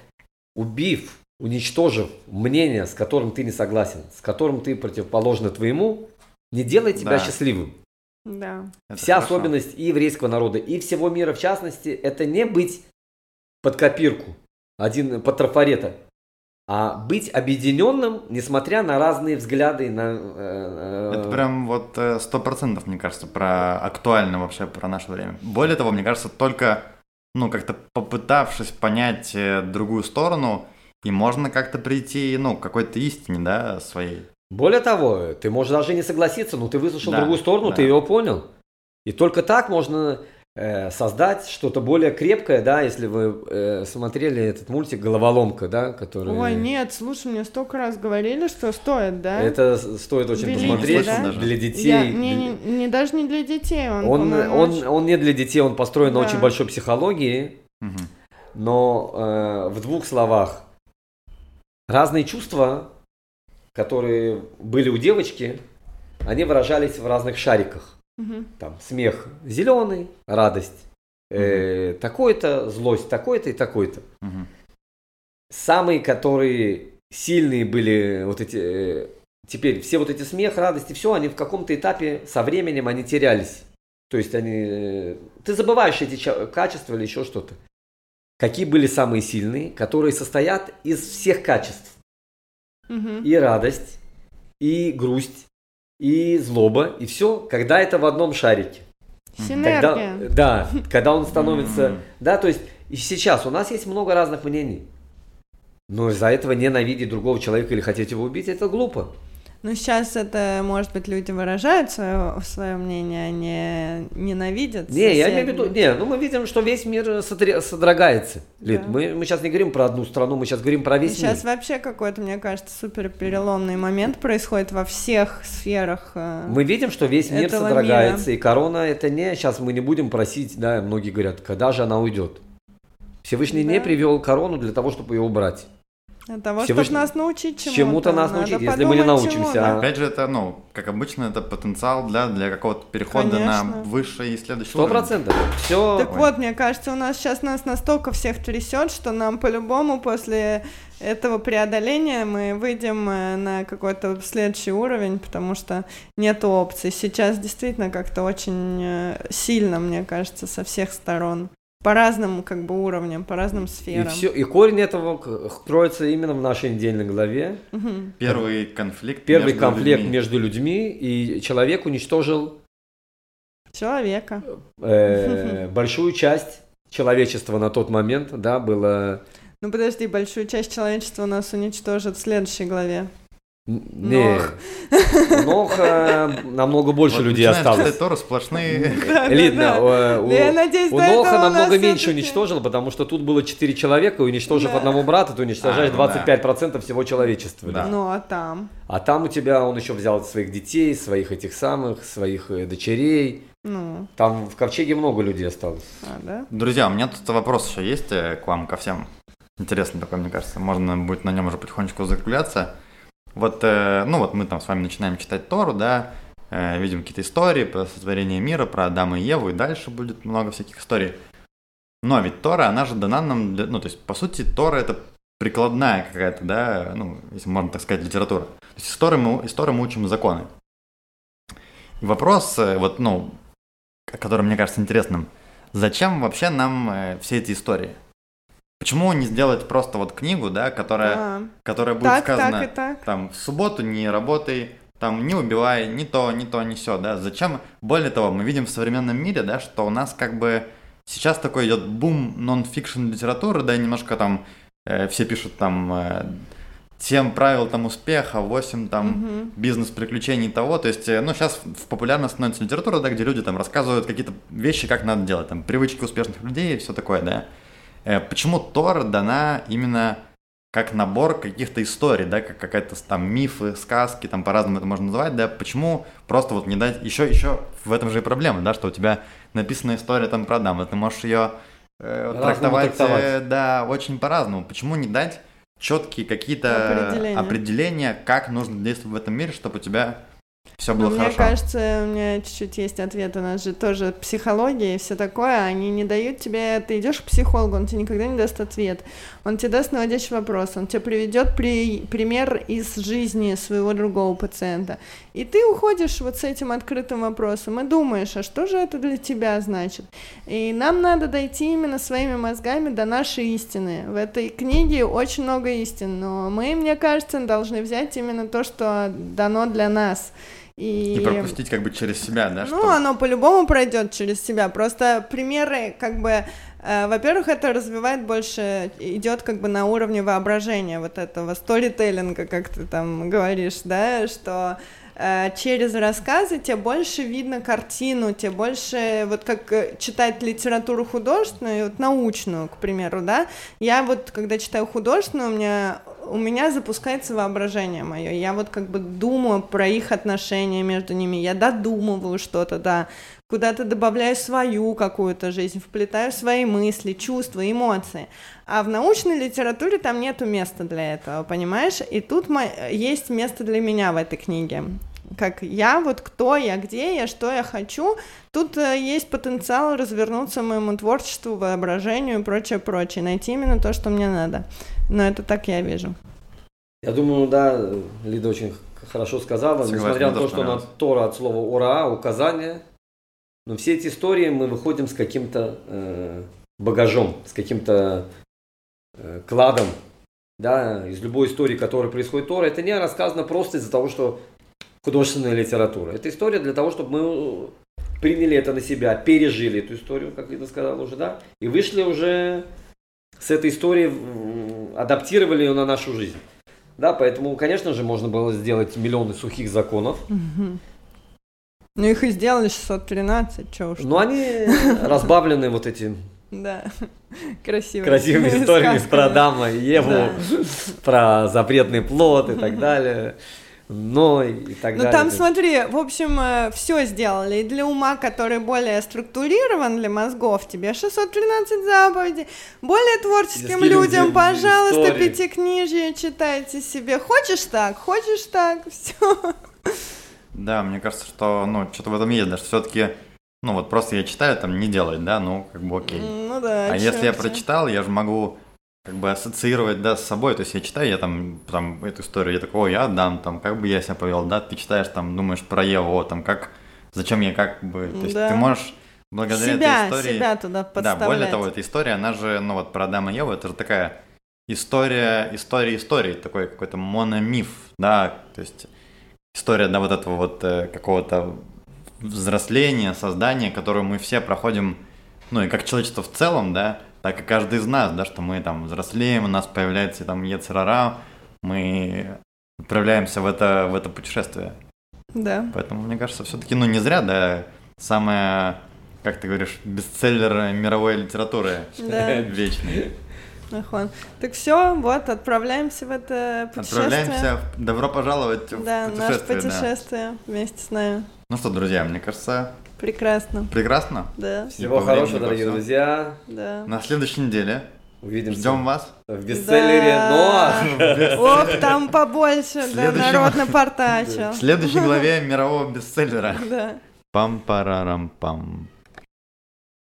убив, уничтожив мнение, с которым ты не согласен, с которым ты противоположно твоему, не делает тебя Да. счастливым. Да. Это Вся хорошо. особенность и еврейского народа, и всего мира в частности, это не быть под копирку, один под трафарета, а быть объединенным, несмотря на разные взгляды на... э, э, Это прям вот э, сто процентов, мне кажется, про актуально вообще про наше время. Более того, мне кажется, только, ну, как-то попытавшись понять э, другую сторону, и можно как-то прийти, ну, к какой-то истине, да, своей. Более того, ты можешь даже не согласиться, но ты выслушал Да, другую сторону, да. ты ее понял. И только так можно создать что-то более крепкое, да, если вы э, смотрели этот мультик «Головоломка», да, который... Ой, нет, слушай, мне столько раз говорили, что стоит, да? Это стоит очень Великий, посмотреть да? для детей. Я- не, не, не- даже не для детей, он, Он, он, очень- он не для детей, он построен на Да. очень большой психологии, Мгм. но э, в двух словах. Разные чувства, которые были у девочки, они выражались в разных шариках. Там смех зеленый, радость э, такой-то, злость такой-то и такой-то. Мгм. Самые, которые сильные были вот эти, э, теперь все вот эти смех, радость и все, они в каком-то этапе со временем они терялись. То есть они, э, ты забываешь эти качества или еще что-то. Какие были самые сильные, которые состоят из всех качеств. Мгм. И радость, и грусть, и злоба, и все, когда это в одном шарике. Когда, Синергия. да, когда он становится... Да, то есть и сейчас у нас есть много разных мнений. Но из-за этого ненавидеть другого человека или хотеть его убить, это глупо. Ну, сейчас это, может быть, люди выражают свое, мнение, а не ненавидят. Не, я имею в виду, соседей. не, ну мы видим, что весь мир сотре- содрогается. Лид, Да. мы, мы сейчас не говорим про одну страну, мы сейчас говорим про весь Сейчас мир. вообще какой-то, мне кажется, супер переломный момент происходит во всех сферах. э, Мы видим, что весь мир содрогается, и корона это не, сейчас мы не будем просить, да, многие говорят, когда же она уйдет. Всевышний не Да. привел корону для того, чтобы ее убрать. Для того, Всевышний- чтобы нас научить чему-то. чему-то нас Надо научить, если мы не научимся, чему, да. а- Опять же, это, ну, как обычно, это потенциал для, для какого-то перехода Конечно. на высший и следующий Сто процентов. Все. Так Ой. вот, мне кажется, у нас сейчас нас настолько всех трясет, что нам по-любому после этого преодоления мы выйдем э, на какой-то следующий уровень, потому что нет опций. Сейчас действительно как-то очень э, сильно, мне кажется, со всех сторон. По разным как бы уровням, по разным И, сферам. все, и корень этого кроется именно в нашей недельной главе. Мгм. Первый конфликт Первый между конфликт людьми. между людьми, и человек уничтожил Человека. э, большую часть человечества на тот момент, да, было... Ну подожди, большую часть человечества у нас уничтожат в следующей главе. Не, Нох э, намного больше Вот людей осталось. Тору сплошные... Элитно. Да, э, У, Я надеюсь, у Ноха намного меньше уничтожило, потому что тут было 4 человека, и уничтожив одного брата, ты уничтожаешь А, ну. 25% всего человечества. Да. Ну, а там? А там у тебя он еще взял своих детей, своих этих самых, своих э, дочерей. Ну, Там в ковчеге много людей осталось. а, да? Друзья, у меня тут вопрос еще есть к вам, ко всем. Интересный такой, мне кажется. Можно будет на нем уже потихонечку закругляться. Вот, э, ну вот мы там с вами начинаем читать Тору, да, э, видим какие-то истории про сотворение мира, про Адама и Еву, и дальше будет много всяких историй. Но ведь Тора, она же дана нам, для- ну, то есть, по сути, Тора это прикладная какая-то, да, ну, если можно так сказать, литература. То есть, из Торы мы, из Торы мы учим законы. И вопрос, э, вот, ну, который мне кажется интересным, зачем вообще нам все эти истории? Почему не сделать просто вот книгу, да, которая, А, которая будет так, сказана так так. там в субботу не работай, там не убивай, ни то, ни то, ни все, да. Зачем? Более того, мы видим в современном мире, да, что у нас как бы сейчас такой идет бум нон-фикшн литературы, да, немножко там э, все пишут там э, 7 правил там успеха, 8 там Мгм. бизнес-приключений того. То есть, э, ну, сейчас в популярно становится литература, да, где люди там рассказывают какие-то вещи, как надо делать, там, привычки успешных людей и все такое, да. Э, Почему Тора дана именно как набор каких-то историй, да, как какая-то там мифы, сказки, там по-разному это можно называть, да, почему просто вот не дать, еще, еще в этом же и проблема, да, что у тебя написана история там про Адама, ты можешь ее э, трактовать, трактовать. э, да, очень по-разному. Почему не дать четкие какие-то Определения. определения, как нужно действовать в этом мире, чтобы у тебя все было мне хорошо? кажется, у меня чуть-чуть есть ответ. У нас же тоже психология и все такое. Они не дают тебе... Ты идешь к психологу, он тебе никогда не даст ответ. Он тебе даст наводящий вопрос. Он тебе приведет при... пример из жизни своего другого пациента. И ты уходишь вот с этим открытым вопросом и думаешь, а что же это для тебя значит? И нам надо дойти именно своими мозгами до нашей истины. В этой книге очень много истин, но мы, мне кажется, должны взять именно то, что дано для нас. И, И пропустить как бы через себя, да? ну, чтобы- оно по-любому пройдет через себя. Просто примеры, как бы, во-первых, это развивает больше, идет как бы на уровне воображения вот этого сторителлинга, как ты там говоришь, да, что э, через рассказы тебе больше видно картину, тебе больше, вот как э, читать литературу художественную, вот научную, к примеру, да, я вот, когда читаю художественную, у меня, у меня запускается воображение мое, я вот как бы думаю про их отношения между ними, я додумываю что-то, да, куда-то добавляю свою какую-то жизнь, вплетаю свои мысли, чувства, эмоции. А в научной литературе там нету места для этого, понимаешь? И тут есть место для меня в этой книге. Как я, вот кто я, где я, что я хочу. Тут э, есть потенциал развернуться моему творчеству, воображению и прочее, прочее. Найти именно то, что мне надо. Но это так я вижу. Я думаю, да, Лида очень хорошо сказала, Согласен, несмотря на то, что она. Тора от слова ура, указание, но все эти истории мы выходим с каким-то э, багажом, с каким-то э, кладом, да, из любой истории, которая происходит Тора, это не рассказано просто из-за того, что художественная литература. Это история для того, чтобы мы приняли это на себя, пережили эту историю, как Лида сказала уже, да, и вышли уже с этой историей, м, адаптировали ее на нашу жизнь. Да, поэтому, конечно же, можно было сделать миллионы сухих законов, Ну их и сделали 613, чё уж. но они разбавлены вот этими Да, красиво. красивыми историями про. Адама и Еву, Да. про запретный плод и так далее. Но и так Ну далее. там, смотри, в общем, все сделали. И для ума, который более структурирован, для мозгов, тебе 613 заповедей. Более творческим людям, людей пожалуйста, истории. пятикнижие читайте себе. Хочешь так, хочешь так, все. Да, мне кажется, что, ну, что-то в этом есть, да, что все-таки, ну, вот просто я читаю, там, не делать, да, ну, как бы окей. Ну да. А если я прочитал, я же могу как бы ассоциировать, да, с собой, то есть я читаю, я там, там эту историю, я такой, ой, я Адам, там, как бы я себя повел, да, ты читаешь, там, думаешь про Еву, о, там, как, зачем я как бы, то есть Да. ты можешь благодаря себя, этой истории... себя туда Да, более того, эта история, она же, ну вот про Адама и Еву, это же такая история, история истории, такой какой-то мономиф, да, то есть история, да, вот этого вот э, какого-то взросления, создания, которую мы все проходим, ну и как человечество в целом, да, так и каждый из нас, да, что мы там взрослеем, у нас появляется там Ецерара, мы отправляемся в это, в это путешествие. Да. Поэтому, мне кажется, все-таки, ну, не зря, да, самое, как ты говоришь, бестселлер мировой литературы Да. вечный. Нахон. Так все, вот, отправляемся в это путешествие. Отправляемся. в- Добро пожаловать в Да, наше путешествие. да. путешествие вместе с нами. Ну что, друзья, мне кажется, Прекрасно. прекрасно. Да, Всего хорошего, дорогие всему. друзья. да. На следующей неделе Увидимся ждем вас. в бестселлере Да. Ноах. Ох, там побольше, да, народ напортачил. В следующей главе мирового бестселлера. Да. Пам-парарам-пам.